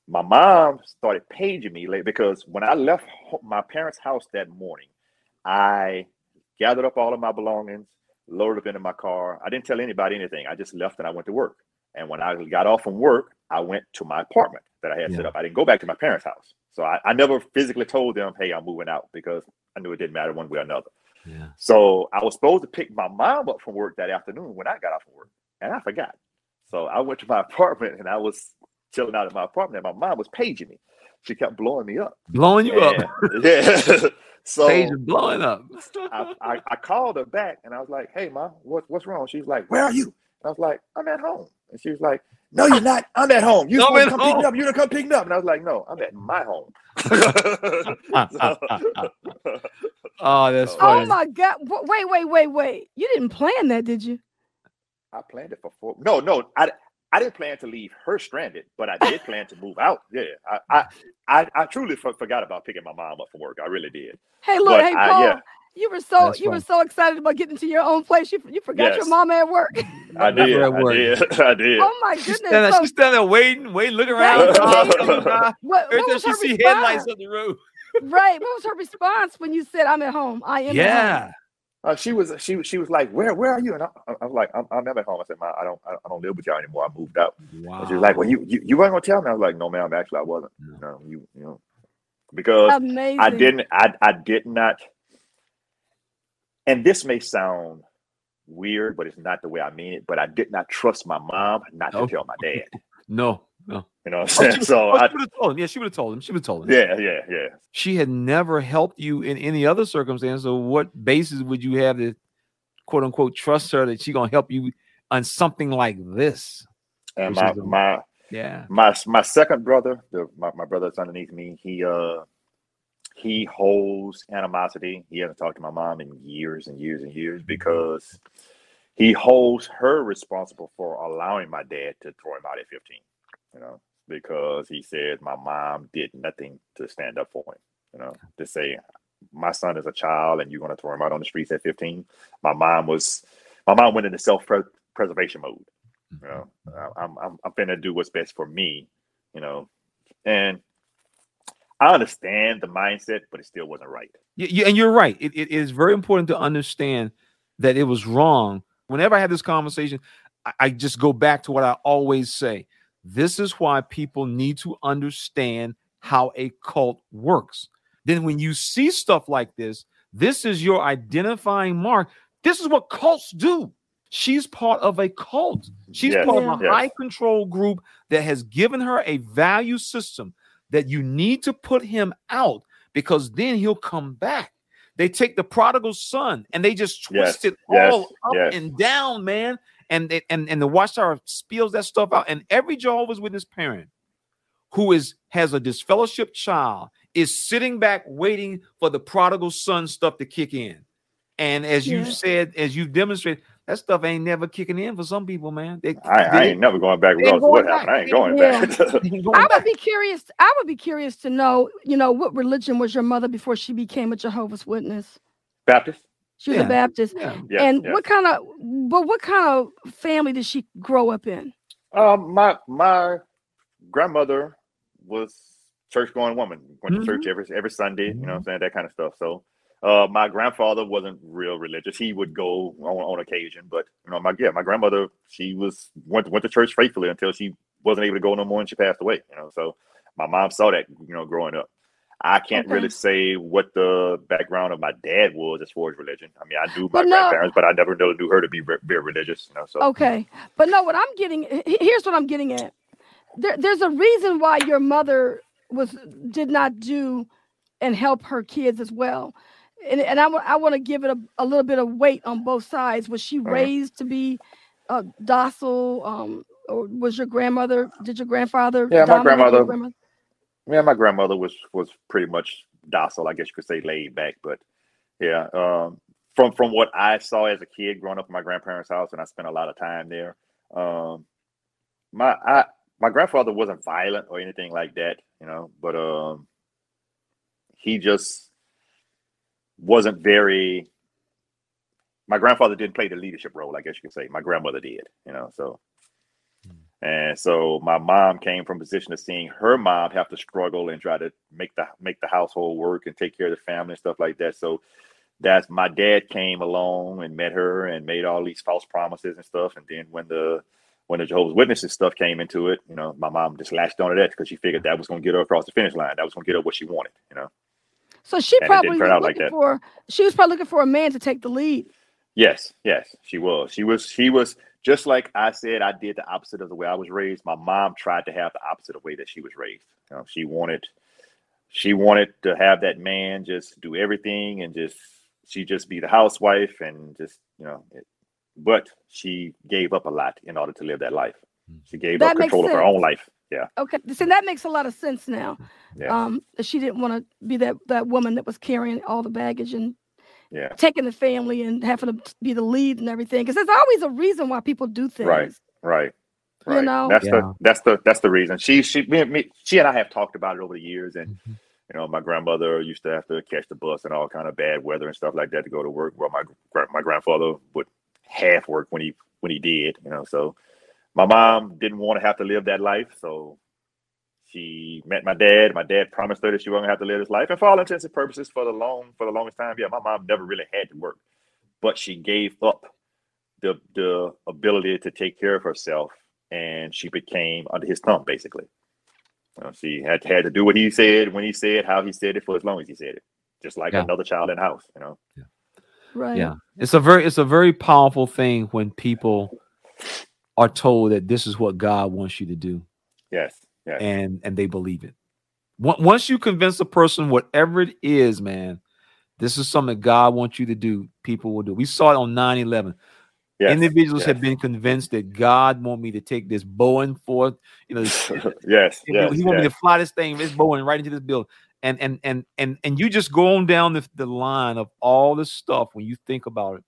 Speaker 4: my mom started paging me late because when I left my parents' house that morning, I gathered up all of my belongings, loaded up into my car. I didn't tell anybody anything. I just left and I went to work. And when I got off from work, I went to my apartment that I had set up. I didn't go back to my parents' house. So I, I never physically told them, hey, I'm moving out because I knew it didn't matter one way or another.
Speaker 3: Yeah.
Speaker 4: So I was supposed to pick my mom up from work that afternoon when I got off from work, and I forgot. So I went to my *laughs* apartment and I was chilling out in my apartment, and my mom was paging me. She kept blowing me up.
Speaker 3: Blowing you up.
Speaker 4: Yeah. *laughs* *laughs* so
Speaker 3: Page is blowing up.
Speaker 4: I, I, I called her back and I was like, "Hey, mom, what, what's wrong?" She's like, "Where are you?" And I was like, "I'm at home." And she was like, "No, you're not. I'm at home. You *laughs*
Speaker 3: I'm
Speaker 4: supposed to come pick me up. You to come pick me up." And I was like, "No, I'm at my home."
Speaker 3: oh, that's
Speaker 4: Oh,
Speaker 3: funny.
Speaker 2: Oh my God. Wa- Wait, wait, wait, wait. You didn't plan that, did you?
Speaker 4: I planned it for four. No, no, I, I didn't plan to leave her stranded, but I did plan to move out. Yeah, I, I, mm. I, I truly for, forgot about picking my mom up from work. I really did.
Speaker 2: Hey, look,
Speaker 4: But
Speaker 2: hey,
Speaker 4: I-
Speaker 2: Paul.
Speaker 4: yeah.
Speaker 2: You were so
Speaker 3: That's
Speaker 2: you were so excited about getting to your own place. You, you forgot your
Speaker 4: Yes.
Speaker 2: mama at work.
Speaker 4: I
Speaker 3: Never
Speaker 4: did.
Speaker 3: at
Speaker 4: I
Speaker 3: work.
Speaker 4: did. *laughs* I did.
Speaker 2: oh my
Speaker 3: She's
Speaker 2: goodness.
Speaker 3: standing, there,
Speaker 2: So
Speaker 3: she's standing there waiting, waiting, looking around.
Speaker 2: Right.
Speaker 3: cars coming by.
Speaker 2: what,
Speaker 3: Every
Speaker 2: what
Speaker 3: time
Speaker 2: was
Speaker 3: she
Speaker 2: her
Speaker 3: see
Speaker 2: response?
Speaker 3: headlights on the road.
Speaker 2: Right. What was her response when you said, "I'm at home"? I am. at home"?
Speaker 3: Yeah.
Speaker 4: Uh, she was she she was like, "Where where are you?" And I, I was like, "I'm, I'm at home." I said, "Ma, I don't I don't live with y'all anymore. I moved out."
Speaker 3: Wow.
Speaker 4: And she was like, "Well, you you, you weren't gonna tell me." I was like, "No, ma'am. Actually, I wasn't. No, you you know, because
Speaker 2: Amazing.
Speaker 4: I didn't I I did not." And this may sound weird, but it's not the way I mean it. But I did not trust my mom not to tell my dad. *laughs*
Speaker 3: no, no.
Speaker 4: You know what
Speaker 3: Oh,
Speaker 4: I'm
Speaker 3: she
Speaker 4: saying?
Speaker 3: would-
Speaker 4: So
Speaker 3: oh,
Speaker 4: I,
Speaker 3: she would have told him. Yeah, she would have told him. She would have told him.
Speaker 4: yeah, yeah, yeah.
Speaker 3: She had never helped you in any other circumstance. So what basis would you have to quote unquote trust her that she's gonna help you on something like this?
Speaker 4: And my
Speaker 3: a-
Speaker 4: my
Speaker 3: Yeah.
Speaker 4: my my second brother, the my, my brother that's underneath me, he uh he holds animosity. He hasn't talked to my mom in years and years and years because he holds her responsible for allowing my dad to throw him out at 15. You know, because he says my mom did nothing to stand up for him. You know, to say my son is a child and you're going to throw him out on the streets at 15. My mom was my mom went into self preservation mode. You mm-hmm. know, I- I'm I'm I'm finna do what's best for me. You know, and I understand the mindset, but it still wasn't right.
Speaker 3: Y- y- and you're right. It, it is very important to understand that it was wrong. Whenever I have this conversation, I, I just go back to what I always say. This is why people need to understand how a cult works. Then, when you see stuff like this, this is your identifying mark. This is what cults do. She's part of a cult. She's
Speaker 4: Yes,
Speaker 3: part of a
Speaker 4: yes.
Speaker 3: high control group that has given her a value system that you need to put him out because then he'll come back. They take the prodigal son and they just twist
Speaker 4: Yes,
Speaker 3: it all up and down, man. And they, and and the watchtower spills that stuff out. And every Jehovah's Witness parent who is has a disfellowship child is sitting back waiting for the prodigal son stuff to kick in. And as you said, as you demonstrated, that stuff ain't never kicking in for some people, man. They,
Speaker 4: I, I ain't never going back
Speaker 3: They
Speaker 4: regardless what
Speaker 3: going
Speaker 4: happened. I ain't going
Speaker 2: Yeah.
Speaker 4: back. *laughs*
Speaker 3: they ain't going
Speaker 2: I would be curious. I would be curious to know, you know, what religion was your mother before she became a Jehovah's Witness?
Speaker 4: Baptist?
Speaker 2: She was
Speaker 3: Yeah.
Speaker 2: a Baptist.
Speaker 3: Yeah.
Speaker 4: Yeah.
Speaker 2: and
Speaker 4: yeah.
Speaker 2: what kind of, but what kind of family did she grow up in?
Speaker 4: Um, my my grandmother was church going woman. Went to church every every Sunday. You know what I'm saying? That kind of stuff. So, uh, my grandfather wasn't real religious. He would go on, on occasion, but you know, my yeah, my grandmother she was went went to church faithfully until she wasn't able to go no more and she passed away. You know, so my mom saw that you know growing up. I can't
Speaker 2: Okay.
Speaker 4: really say what the background of my dad was as far as religion. I mean, I knew my
Speaker 2: But no-
Speaker 4: grandparents, but I never really knew her to be very religious. You know, so
Speaker 2: Okay, but no, what I'm getting here's what I'm getting at. There, there's a reason why your mother was did not do and help her kids as well, and and I want I want to give it a, a little bit of weight on both sides. Was she
Speaker 4: Mhm.
Speaker 2: raised to be uh, docile? Um, or was your grandmother? Did your grandfather?
Speaker 4: Yeah, my grandmother-
Speaker 2: grandmother?
Speaker 4: Yeah, my grandmother was was pretty much docile, I guess you could say, laid back. But yeah, um, from from what I saw as a kid growing up in my grandparents' house, and I spent a lot of time there. Um, my I my grandfather wasn't violent or anything like that, you know, but um, he just wasn't very. My grandfather didn't play the leadership role, I guess you could say. My grandmother did, you know, so. And so my mom came from a position of seeing her mom have to struggle and try to make the make the household work and take care of the family and stuff like that. So that's my dad came along and met her and made all these false promises and stuff. And then when the when the Jehovah's Witnesses stuff came into it, you know, my mom just latched onto that because she figured that was going to get her across the finish line. That was going to get her what she wanted, you know.
Speaker 2: So she
Speaker 4: And
Speaker 2: probably was
Speaker 4: out like that.
Speaker 2: for she was probably looking for a man to take the lead.
Speaker 4: Yes, yes, she was. She was. She was just like I said. I did the opposite of the way I was raised. My mom tried to have the opposite of the way that she was raised. You know, she wanted, she wanted to have that man just do everything and just she just be the housewife and just you know. It, but she gave up a lot in order to live that life. She gave
Speaker 2: That
Speaker 4: up
Speaker 2: makes
Speaker 4: control of her own life. Yeah,
Speaker 2: Okay, see that makes a lot of sense now.
Speaker 4: Yeah.
Speaker 2: Um, she didn't want to be that that woman that was carrying all the baggage and
Speaker 4: yeah,
Speaker 2: taking the family and having to be the lead and everything. Because there's always a reason why people do things.
Speaker 4: Right. right.
Speaker 2: You know?
Speaker 4: that's
Speaker 3: Yeah.
Speaker 4: the that's the that's the reason. She she me, me, she and I have talked about it over the years, and
Speaker 3: Mhm.
Speaker 4: you know, my grandmother used to have to catch the bus and all kind of bad weather and stuff like that to go to work. Well, my gra- my grandfather would half work when he when he did, you know. So my mom didn't want to have to live that life, so she met my dad. My dad promised her that she wasn't gonna have to live this life, and for all intents and purposes, for the long for the longest time, yeah, my mom never really had to work, but she gave up the the ability to take care of herself, and she became under his thumb basically. You know, she had had to do what he said when he said how he said it for as long as he said it, just like
Speaker 3: Yeah.
Speaker 4: another child in the house. You know.
Speaker 2: Right.
Speaker 3: Yeah. It's a very it's a very powerful thing when people are told that this is what God wants you to do
Speaker 4: Yes. Yes.
Speaker 3: and and they believe it. Once you convince a person whatever it is, man, this is something God wants you to do, people will do. We saw it on 9/11.
Speaker 4: yes.
Speaker 3: Individuals
Speaker 4: yes.
Speaker 3: have been convinced that God want me to take this Boeing for, you know, this- *laughs*
Speaker 4: yes.
Speaker 3: he-
Speaker 4: Yes.
Speaker 3: he want me to fly this thing, this Boeing right into this building. And and and and and you just go on down the, the line of all this stuff when you think about it,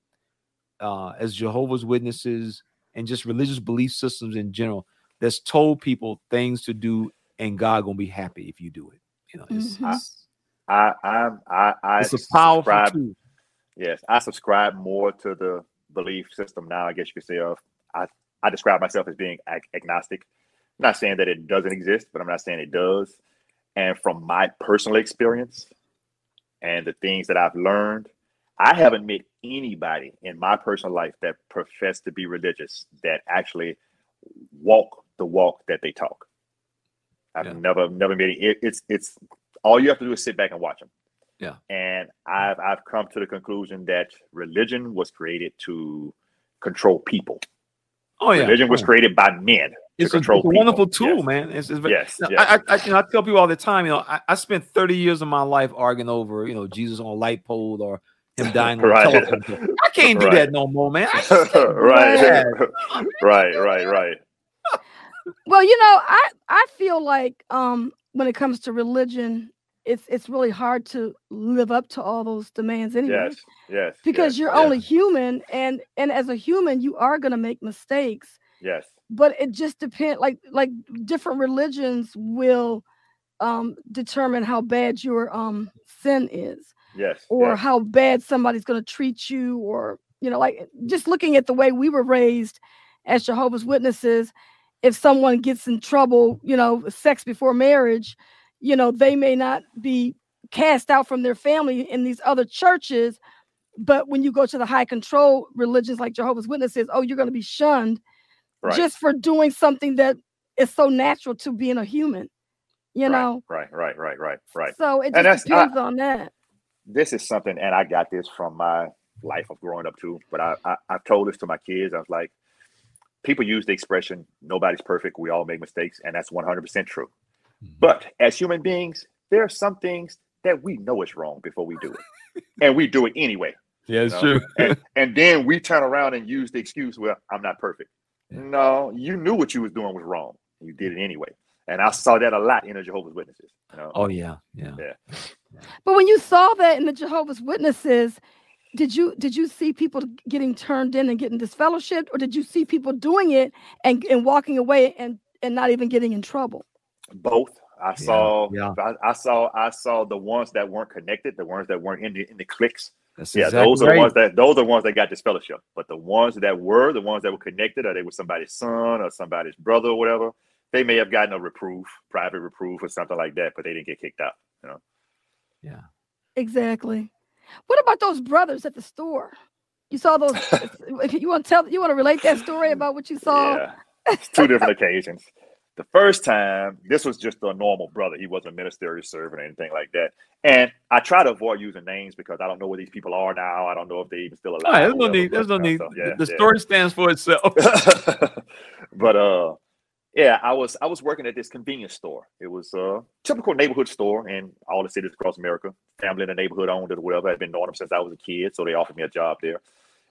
Speaker 3: uh, as Jehovah's Witnesses and just religious belief systems in general, that's told people things to do, and God gonna be happy if you do it. You know, it's,
Speaker 2: Mhm.
Speaker 3: it's,
Speaker 4: I, I, I, I
Speaker 3: it's a powerful
Speaker 4: subscribe-
Speaker 3: tool.
Speaker 4: Yes, I subscribe more to the belief system now. I guess you could say of I, I describe myself as being ag- agnostic. I'm not saying that it doesn't exist, but I'm not saying it does. And from my personal experience and the things that I've learned, I haven't met anybody in my personal life that professed to be religious that actually walk the walk that they talk. I've
Speaker 3: Yeah.
Speaker 4: never never met it, it's it's all you have to do is sit back and watch them.
Speaker 3: Yeah.
Speaker 4: And I've I've come to the conclusion that religion was created to control people.
Speaker 3: Oh yeah,
Speaker 4: Religion was created by men to
Speaker 3: It's a,
Speaker 4: control
Speaker 3: it's a wonderful tool,
Speaker 4: Yes.
Speaker 3: man. It's, it's very,
Speaker 4: Yes,
Speaker 3: Now,
Speaker 4: yes.
Speaker 3: I, I, you know, I tell people all the time, you know, I, I spent 30 years of my life arguing over, you know, Jesus on a light pole or him *laughs* dying on a
Speaker 4: Right.
Speaker 3: telephone. I can't do
Speaker 4: Right.
Speaker 3: that no more, man. I just *laughs* can't *laughs*
Speaker 4: right. right, right, right.
Speaker 2: Well, you know, I I feel like um when it comes to religion, it's it's really hard to live up to all those demands anyway.
Speaker 4: Yes, yes.
Speaker 2: Because
Speaker 4: yes,
Speaker 2: you're
Speaker 4: yes,
Speaker 2: only human and and as a human you are going to make mistakes
Speaker 4: yes,
Speaker 2: but it just depends like like different religions will um determine how bad your um sin is
Speaker 4: yes.
Speaker 2: or
Speaker 4: yes.
Speaker 2: how bad somebody's going to treat you or you know like just looking at the way we were raised as jehovah's witnesses if someone gets in trouble you know sex before marriage you know they may not be cast out from their family in these other churches but when you go to the high control religions like jehovah's witnesses oh you're going to be shunned
Speaker 4: right,
Speaker 2: just for doing something that is so natural to being a human you
Speaker 4: right,
Speaker 2: know
Speaker 4: right, right, right, right, right.
Speaker 2: so it just
Speaker 4: that's- I-
Speaker 2: depends on that
Speaker 4: this is something, and I got this from my life of growing up too. But I, I, I've told this to my kids. I was like, people use the expression "nobody's perfect. We all make mistakes," and that's one hundred percent true. Mm-hmm. But as human beings, there are some things that we know is wrong before we do it, and we do it anyway.
Speaker 3: Yeah, it's
Speaker 4: No.
Speaker 3: true.
Speaker 4: And, and then we turn around and use the excuse, "Well, I'm not perfect."
Speaker 3: Yeah.
Speaker 4: No, you knew what you was doing was wrong. You did it anyway, and I saw that a lot in the Jehovah's Witnesses. You know?
Speaker 3: Oh yeah, yeah.
Speaker 2: But when you saw that in the Jehovah's Witnesses, did you did you see people getting turned in and getting disfellowshipped, or did you see people doing it and, and walking away and, and not even getting in trouble?
Speaker 4: both. I saw,
Speaker 3: yeah.
Speaker 4: I, I saw, I saw the ones that weren't connected, the ones that weren't in the in the cliques.
Speaker 3: That's
Speaker 4: Yeah,
Speaker 3: exactly
Speaker 4: those are
Speaker 3: right.
Speaker 4: the ones that those are ones that got disfellowship. But the ones that were the ones that were connected, or they were somebody's son or somebody's brother or whatever, they may have gotten a reproof, private reproof or something like that, but they didn't get kicked out. You know,
Speaker 3: Yeah.
Speaker 2: Exactly. What about those brothers at the store? You saw those. *laughs* if you want to tell, you want to relate that story *laughs* about what you saw.
Speaker 4: yeah, it's two different occasions. The first time, this was just a normal brother. He wasn't a ministerial servant or anything like that. And I try to avoid using names because I don't know where these people are now. I don't know if they even still alive.
Speaker 3: All right,
Speaker 4: or
Speaker 3: there's no need. There's no need.
Speaker 4: so,
Speaker 3: The-
Speaker 4: yeah,
Speaker 3: the
Speaker 4: yeah.
Speaker 3: story stands for itself. *laughs*
Speaker 4: but uh yeah i was i was working at this convenience store. It was a typical neighborhood store in all the cities across america. Family in the neighborhood owned it or whatever. I'd been knowing them since i was a kid so they offered me a job there.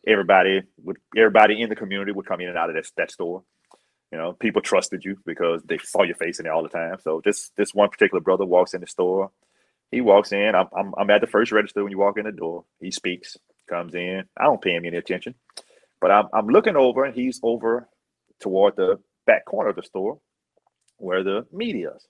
Speaker 4: Everybody would everybody in the community would come in and out of that, that store. You know people trusted you because they saw your face in there all the time. So this this one particular brother walks in the store. He walks in. I'm, I'm, I'm at the first register when you walk in the door. He speaks comes in. I don't pay him any attention but i'm, I'm looking over and he's over toward the back corner of the store where the meat is.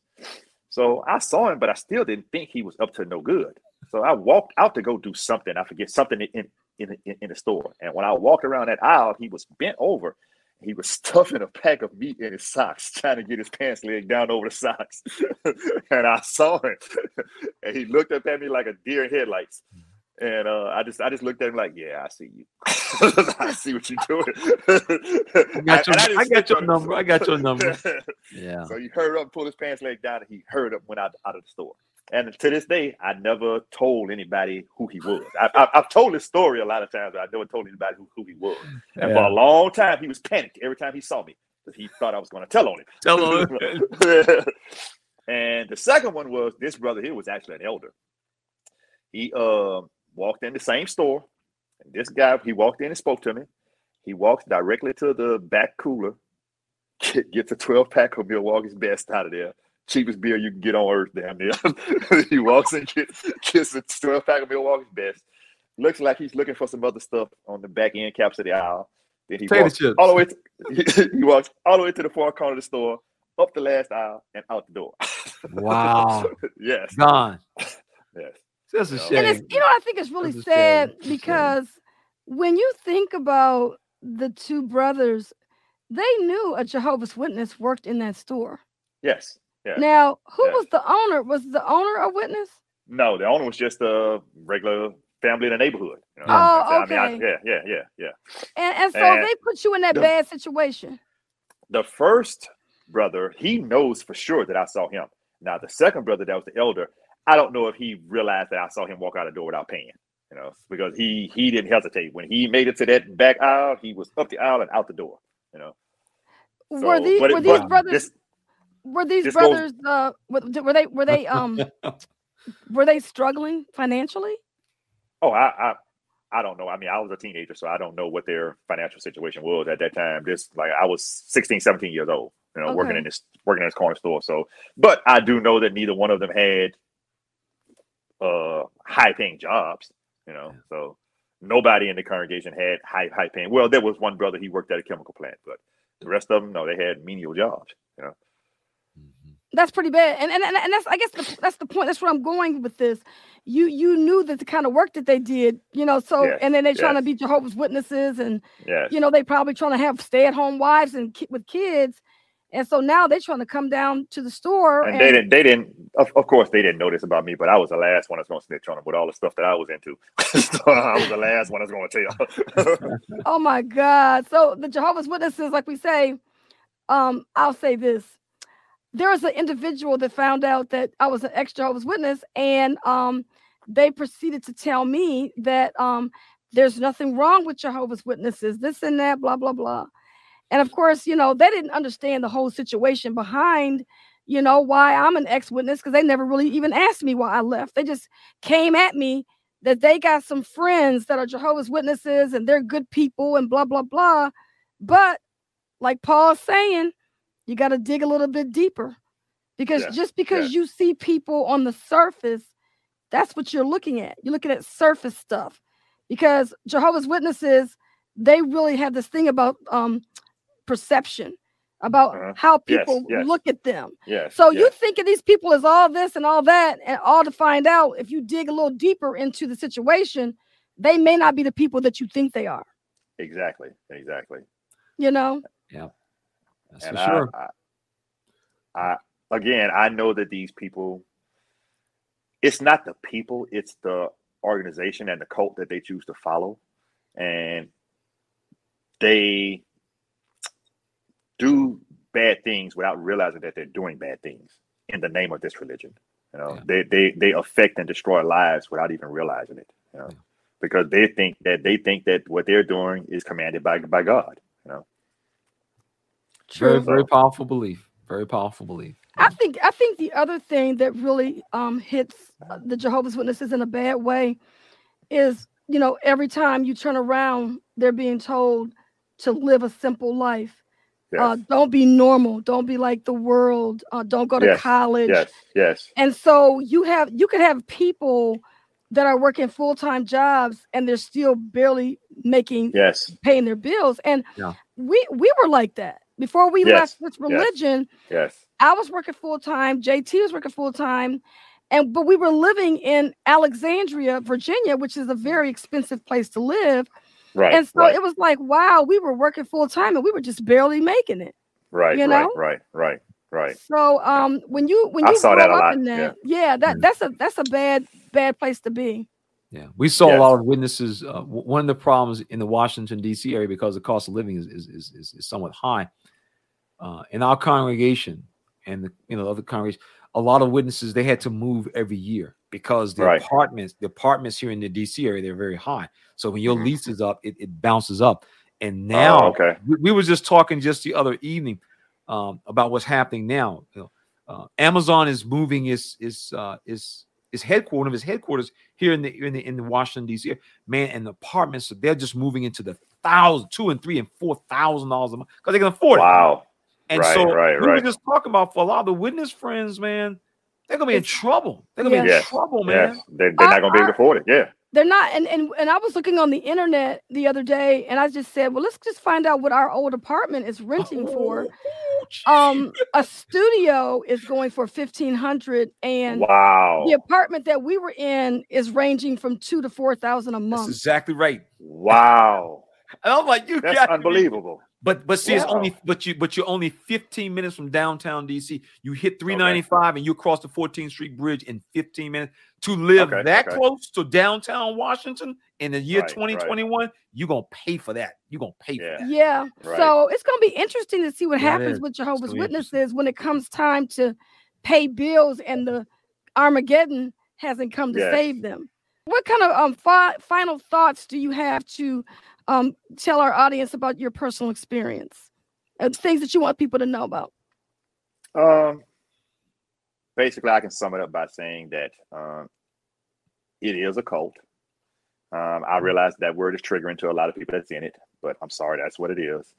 Speaker 4: So I saw him, but I still didn't think he was up to no good. So I walked out to go do something. I forget something in in, in, in the store. And when I walked around that aisle, he was bent over. He was *laughs* stuffing a pack of meat in his socks, trying to get his pants leg down over the socks. *laughs* and I saw him, *laughs* and he looked up at me like a deer in headlights. And uh, I just, I just looked at him like, "Yeah, I see you. *laughs* I see what you're doing."
Speaker 3: I got your,
Speaker 4: And
Speaker 3: I,
Speaker 4: didn't
Speaker 3: got your number. I got your number. *laughs* Yeah.
Speaker 4: So he hurried up, pulled his pants leg down, and he hurried up, went out, out of the store. And to this day, I never told anybody who he was. I, I, I've told this story a lot of times, but I never told anybody who, who he was. And for a long time, he was panicked every time he saw me because he thought I was going to tell on him.
Speaker 3: Tell him. *laughs*
Speaker 4: and the second one was this brother here was actually an elder. He uh, walked in the same store. And this guy, he walked in and spoke to me. He walks directly to the back cooler, get- *laughs* gets a 12 pack of Milwaukee's best out of there. Cheapest beer you can get on earth, damn near. *laughs* he walks in, get, gets a 12 pack of Milwaukee's best. Looks like he's looking for some other stuff on the back end caps of the aisle. Then he walks
Speaker 3: chips.
Speaker 4: all the way. To, *laughs* he walks all the way to the far corner of the store, up the last aisle, and out the door.
Speaker 3: Wow.
Speaker 4: yes,
Speaker 3: Gone.
Speaker 4: yes.
Speaker 3: That's a
Speaker 4: And
Speaker 3: shame.
Speaker 2: And it's you know what I think it's really
Speaker 3: That's
Speaker 2: sad
Speaker 3: It's a shame.
Speaker 2: because when you think about the two brothers, they knew a Jehovah's Witness worked in that store.
Speaker 4: Yes. Yeah.
Speaker 2: Now, who
Speaker 4: Yeah.
Speaker 2: was the owner? Was the owner a witness?
Speaker 4: No, the owner was just a regular family in the neighborhood. You know,
Speaker 2: Oh,
Speaker 4: I mean, I-
Speaker 2: okay.
Speaker 4: yeah, yeah, yeah, yeah.
Speaker 2: And and so
Speaker 4: And
Speaker 2: they put you in that
Speaker 4: the-
Speaker 2: bad situation.
Speaker 4: The first brother, he knows for sure that I saw him. Now, the second brother, that was the elder, I don't know if he realized that I saw him walk out the door without paying. You know, because he he didn't hesitate when he made it to that back aisle. He was up the aisle and out the door. You know,
Speaker 2: were these
Speaker 4: but it-
Speaker 2: were these brothers
Speaker 4: this-
Speaker 2: were these
Speaker 4: this goes-
Speaker 2: brothers uh were, were they were they um *laughs* were they struggling financially?
Speaker 4: Oh, I, I, I don't know. I mean, I was a teenager, so I don't know what their financial situation was at that time. This, like, I was 16, 17 years old, you know, working in this, working in this corner store. So, but I do know that neither one of them had uh high paying jobs, you know.
Speaker 3: Yeah.
Speaker 4: So nobody in the congregation had high high paying. Well, there was one brother he worked at a chemical plant, but the rest of them, no, they had menial jobs. You know.
Speaker 3: Mhm.
Speaker 2: That's pretty bad, and and and and that's I guess the, that's the point. That's where I'm going with this. You you knew that the kind of work that they did, you know. So
Speaker 4: Yes,
Speaker 2: and then they're trying to be Jehovah's Witnesses, and
Speaker 4: Yes.
Speaker 2: you know they probably trying to have stay at home wives and ki- with kids, and so now they're trying to come down to the store
Speaker 4: and they didn't they didn't of, of course they didn't know this about me but i was the last one that's going to snitch on them with all the stuff that i was into *laughs* so i was the last one that's going to tell *laughs*
Speaker 2: Oh my God. So the Jehovah's Witnesses, like we say, um, I'll say this. There was an individual that found out that I was an ex Jehovah's Witness, and um, they proceeded to tell me that um, there's nothing wrong with Jehovah's Witnesses, this and that, blah, blah, blah. And of course, you know, they didn't understand the whole situation behind, you know, why I'm an ex witness because they never really even asked me why I left. They just came at me that they got some friends that are Jehovah's Witnesses and they're good people and blah, blah, blah. But like Paul's saying, you got to dig a little bit deeper because
Speaker 4: Yes,
Speaker 2: just because
Speaker 4: yes.
Speaker 2: you see people on the surface, that's what you're looking at. You're looking at surface stuff because Jehovah's Witnesses, they really have this thing about um, perception, about
Speaker 4: Uh-huh.
Speaker 2: how people
Speaker 4: yes.
Speaker 2: look at them.
Speaker 4: yes
Speaker 2: So you think of these people as all this and all that, and all to find out if you dig a little deeper into the situation, they may not be the people that you think they are.
Speaker 4: exactly exactly
Speaker 2: You know, Yeah.
Speaker 3: That's
Speaker 4: and
Speaker 3: for sure.
Speaker 4: I, I, I again i know that these people it's not the people it's the organization and the cult that they choose to follow and they do bad things without realizing that they're doing bad things in the name of this religion you know
Speaker 3: Yeah.
Speaker 4: they, they they affect and destroy lives without even realizing it you know
Speaker 3: Yeah.
Speaker 4: because they think that they think that what they're doing is commanded by by god you know
Speaker 3: Very,
Speaker 2: true.
Speaker 3: very powerful belief. Very powerful belief.
Speaker 2: I think I think the other thing that really um, hits uh, the Jehovah's Witnesses in a bad way is you know every time you turn around, they're being told to live a simple life.
Speaker 4: Yes
Speaker 2: Uh, don't be normal. Don't be like the world. Uh, don't go to
Speaker 4: Yes,
Speaker 2: college.
Speaker 4: yes yes
Speaker 2: And so you have you could have people that are working full time jobs and they're still barely making
Speaker 4: yes
Speaker 2: paying their bills. And
Speaker 3: Yeah.
Speaker 2: we we were like that before we
Speaker 4: Yes,
Speaker 2: left this religion.
Speaker 4: yes
Speaker 2: I was working full time. JT was working full time, and but we were living in Alexandria, Virginia, which is a very expensive place to live.
Speaker 4: Right
Speaker 2: and so
Speaker 4: right
Speaker 2: it was like, wow, we were working full time and we were just barely making it.
Speaker 4: right
Speaker 2: you
Speaker 4: right
Speaker 2: know?
Speaker 4: right right right
Speaker 2: So um, when you when
Speaker 4: I
Speaker 2: you
Speaker 4: saw
Speaker 2: grow
Speaker 4: that a
Speaker 2: up
Speaker 4: lot,
Speaker 2: in that,
Speaker 4: yeah.
Speaker 2: yeah, that
Speaker 3: Mm.
Speaker 2: that's a that's a bad bad place to be.
Speaker 3: Yeah, we saw a lot of witnesses. Uh, one of the problems in the Washington D.C. area because the cost of living is is is, is, is somewhat high. Uh, in our congregation and the you know other congregations, a lot of witnesses they had to move every year because the
Speaker 4: Right.
Speaker 3: apartments the apartments here in the D.C. area they're very high. So when your
Speaker 4: Mhm.
Speaker 3: lease is up, it, it bounces up. And now
Speaker 4: oh, okay
Speaker 3: we, we were just talking just the other evening um, about what's happening now. You know, uh, Amazon is moving its its uh, its its headquarters of its headquarters here in the in the in the Washington D.C. Man, and the apartments they're just moving into the thousand, two and three and four thousand dollars a month because they can afford it.
Speaker 4: wow
Speaker 3: And
Speaker 4: Right,
Speaker 3: so
Speaker 4: right,
Speaker 3: we were just talking about for a lot of the witness friends, man, they're gonna be in trouble. They're gonna be in
Speaker 4: Yes,
Speaker 3: trouble, man.
Speaker 4: yes they, they're
Speaker 2: I-
Speaker 4: not going to be able to afford it yeah
Speaker 2: They're not, and, and and I was looking on the internet the other day, and I just said, well, let's just find out what our old apartment is renting for. Um, a studio is going for fifteen hundred, and
Speaker 4: wow
Speaker 2: the apartment that we were in is ranging from two to four thousand a
Speaker 3: That's
Speaker 2: month.
Speaker 3: exactly right.
Speaker 4: wow
Speaker 3: And *laughs* I'm like, you
Speaker 4: that's
Speaker 3: got to be
Speaker 4: unbelievable
Speaker 3: But but see, it's only but you but you're only 15 minutes from downtown DC. You hit 395 and you cross the 14th Street Bridge in 15 minutes. To live
Speaker 4: Okay,
Speaker 3: that
Speaker 4: okay.
Speaker 3: close to downtown Washington in the year
Speaker 4: Right, right.
Speaker 3: 2021, you're gonna pay for that. You're gonna pay for
Speaker 4: Yeah.
Speaker 3: that.
Speaker 2: Yeah.
Speaker 4: Right.
Speaker 2: So it's going to be interesting to see what
Speaker 3: Yeah,
Speaker 2: happens with Jehovah's
Speaker 3: gonna be interesting.
Speaker 2: Witnesses when it comes time to pay bills and the Armageddon hasn't come to
Speaker 4: Yes.
Speaker 2: save them. What kind of um fi- final thoughts do you have to um tell our audience about your personal experience? Uh, things that you want people to know about.
Speaker 4: Um, basically, I can sum it up by saying that um, it is a cult. Um, I realize that word is triggering to a lot of people that's in it, but I'm sorry, that's what it is.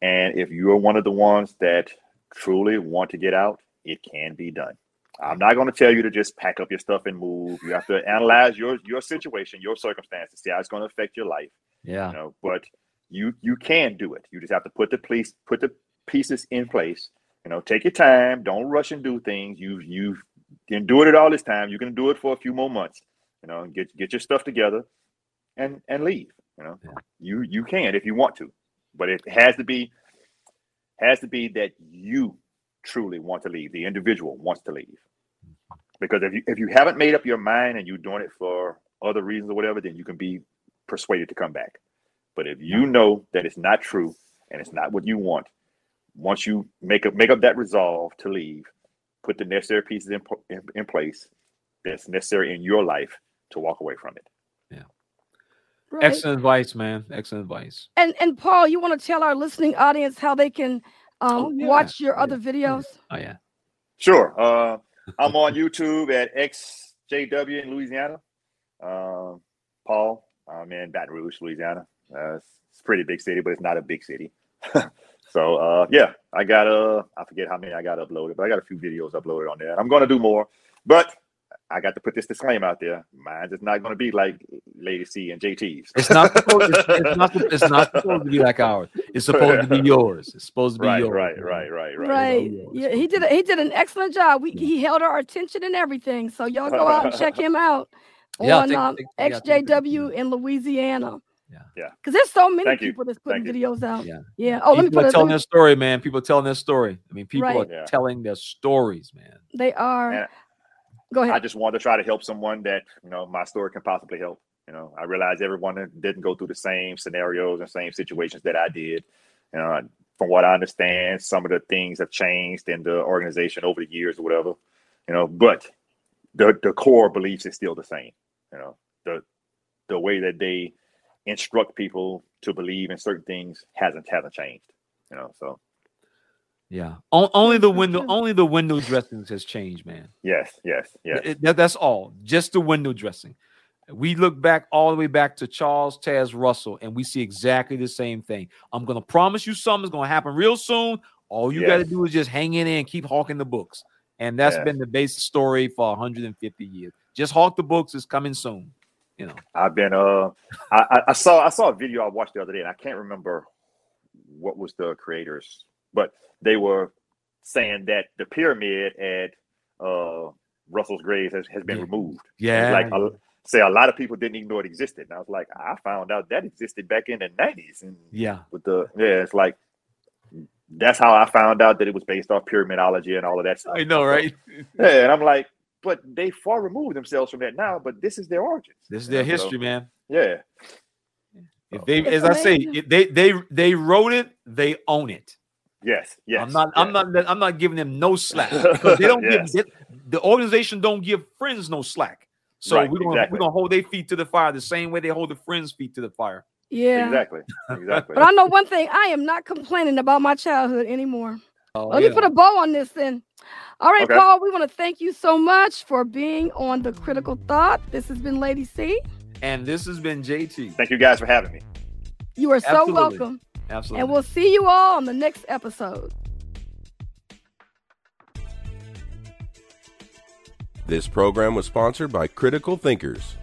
Speaker 4: And if you are one of the ones that truly want to get out, it can be done. I'm not going to tell you to just pack up your stuff and move. You have to analyze your your situation, your circumstances, see how it's going to affect your life.
Speaker 3: Yeah.
Speaker 4: You know, but you you can do it. You just have to put the police put the pieces in place. You know, take your time. Don't rush and do things. You've you've been doing it all this time. You can do it for a few more months. You know, get get your stuff together, and and leave. You know,
Speaker 3: Yeah.
Speaker 4: you you can if you want to, but it has to be has to be that you truly want to leave. The individual wants to leave. Because if you if you haven't made up your mind and you're doing it for other reasons or whatever, then you can be persuaded to come back. But if you know that it's not true and it's not what you want, once you make up make up that resolve to leave, put the necessary pieces in, in, in place that's necessary in your life to walk away from it.
Speaker 2: Right.
Speaker 3: Excellent advice, man. Excellent advice.
Speaker 2: And and Paul, you want to tell our listening audience how they can um,
Speaker 3: Oh, yeah.
Speaker 2: watch your
Speaker 3: Yeah.
Speaker 2: other videos?
Speaker 3: Oh yeah.
Speaker 4: Sure. Uh, I'm on *laughs* YouTube at XJW in Louisiana. Um, Paul, I'm in Baton Rouge, Louisiana. Uh, it's, it's a pretty big city, but it's not a big city. *laughs* so uh, yeah, I got a I forget how many I got uploaded, but I got a few videos uploaded on there. And I'm going to do more, but I got to put this disclaimer out there. Mine's is not going to be like Lady C and JT's.
Speaker 3: It's not supposed. It's, it's not. It's not supposed to be like ours. It's supposed to be *laughs* yours. It's supposed to be
Speaker 4: right,
Speaker 3: yours.
Speaker 4: right, right, right, right,
Speaker 2: Right. Yeah, he did. A, he did an excellent job. We, he held our attention and everything. So y'all go out and *laughs* check him out
Speaker 3: Yeah,
Speaker 2: on
Speaker 3: take-
Speaker 2: um,
Speaker 3: take- yeah,
Speaker 2: XJW in Louisiana.
Speaker 3: Yeah.
Speaker 4: Yeah.
Speaker 2: Because there's so many
Speaker 4: Thank you.
Speaker 2: people that's putting
Speaker 4: Thank
Speaker 2: videos out.
Speaker 3: Yeah.
Speaker 2: Yeah. Oh, let me
Speaker 3: people
Speaker 2: put
Speaker 3: are telling their story, man. People are telling their story. I mean, people
Speaker 2: Right.
Speaker 3: are
Speaker 4: Yeah.
Speaker 3: telling their stories, man.
Speaker 2: They are.
Speaker 4: And
Speaker 2: Go ahead.
Speaker 4: I just wanted to try to help someone that you know my story can possibly help. You know, I realize everyone didn't go through the same scenarios and same situations that I did. You know, from what I understand, some of the things have changed in the organization over the years or whatever. You know, but the the core beliefs is still the same. You know, the the way that they instruct people to believe in certain things hasn't hasn't changed. You know, so
Speaker 3: Yeah. O- only the window. Only the window dressings has changed, man.
Speaker 4: yes, yes, yes.
Speaker 3: It- that- that's all. Just the window dressing. We look back all the way back to Charles Taze Russell, and we see exactly the same thing. I'm gonna promise you something's gonna happen real soon. All you got to do is just hang in there and keep hawking the books. And that's
Speaker 4: Yes.
Speaker 3: been the basic story for 150 years. Just hawk the books. It's coming soon. You know.
Speaker 4: I've been uh I, I- saw I saw a video I watched the other day and I can't remember what was the creators, but they were saying that the pyramid at uh Russell's grave has, has been
Speaker 3: Yeah.
Speaker 4: removed.
Speaker 3: Yeah.
Speaker 4: Like a, say a lot of people didn't even know it existed. And I was like, I found out that existed back in the nineties and
Speaker 3: yeah.
Speaker 4: with the yeah, it's like that's how I found out that it was based off pyramidology and all of that stuff.
Speaker 3: I know, right?
Speaker 4: Yeah, and I'm like, but they far removed themselves from that now, but this is their origins.
Speaker 3: This is their
Speaker 4: know, so,
Speaker 3: history, man.
Speaker 4: Yeah.
Speaker 3: If they,
Speaker 2: It's
Speaker 3: as I say, they they they wrote it, they own it.
Speaker 4: Yes, yes.
Speaker 3: I'm not. I'm not. I'm not giving them no slack *laughs* because they don't
Speaker 4: Yes.
Speaker 3: give they- the organization don't give friends no slack. So
Speaker 4: Right,
Speaker 3: we're gonna
Speaker 4: exactly.
Speaker 3: we're gonna hold their feet to the fire the same way they hold the friends' feet to the fire.
Speaker 2: Yeah.
Speaker 4: Exactly. Exactly.
Speaker 2: But I know one thing. I am not complaining about my childhood anymore.
Speaker 3: Oh,
Speaker 2: Let me put a bow on this then. All right,
Speaker 4: Okay.
Speaker 2: Paul, we want to thank you so much for being on the Critical Thought. This has been Lady C.
Speaker 3: and this has been JT.
Speaker 4: Thank you guys for having me.
Speaker 2: You are so
Speaker 3: Absolutely.
Speaker 2: welcome.
Speaker 3: Absolutely.
Speaker 2: And we'll see you all on the next episode.
Speaker 1: This program was sponsored by Critical Thinkers.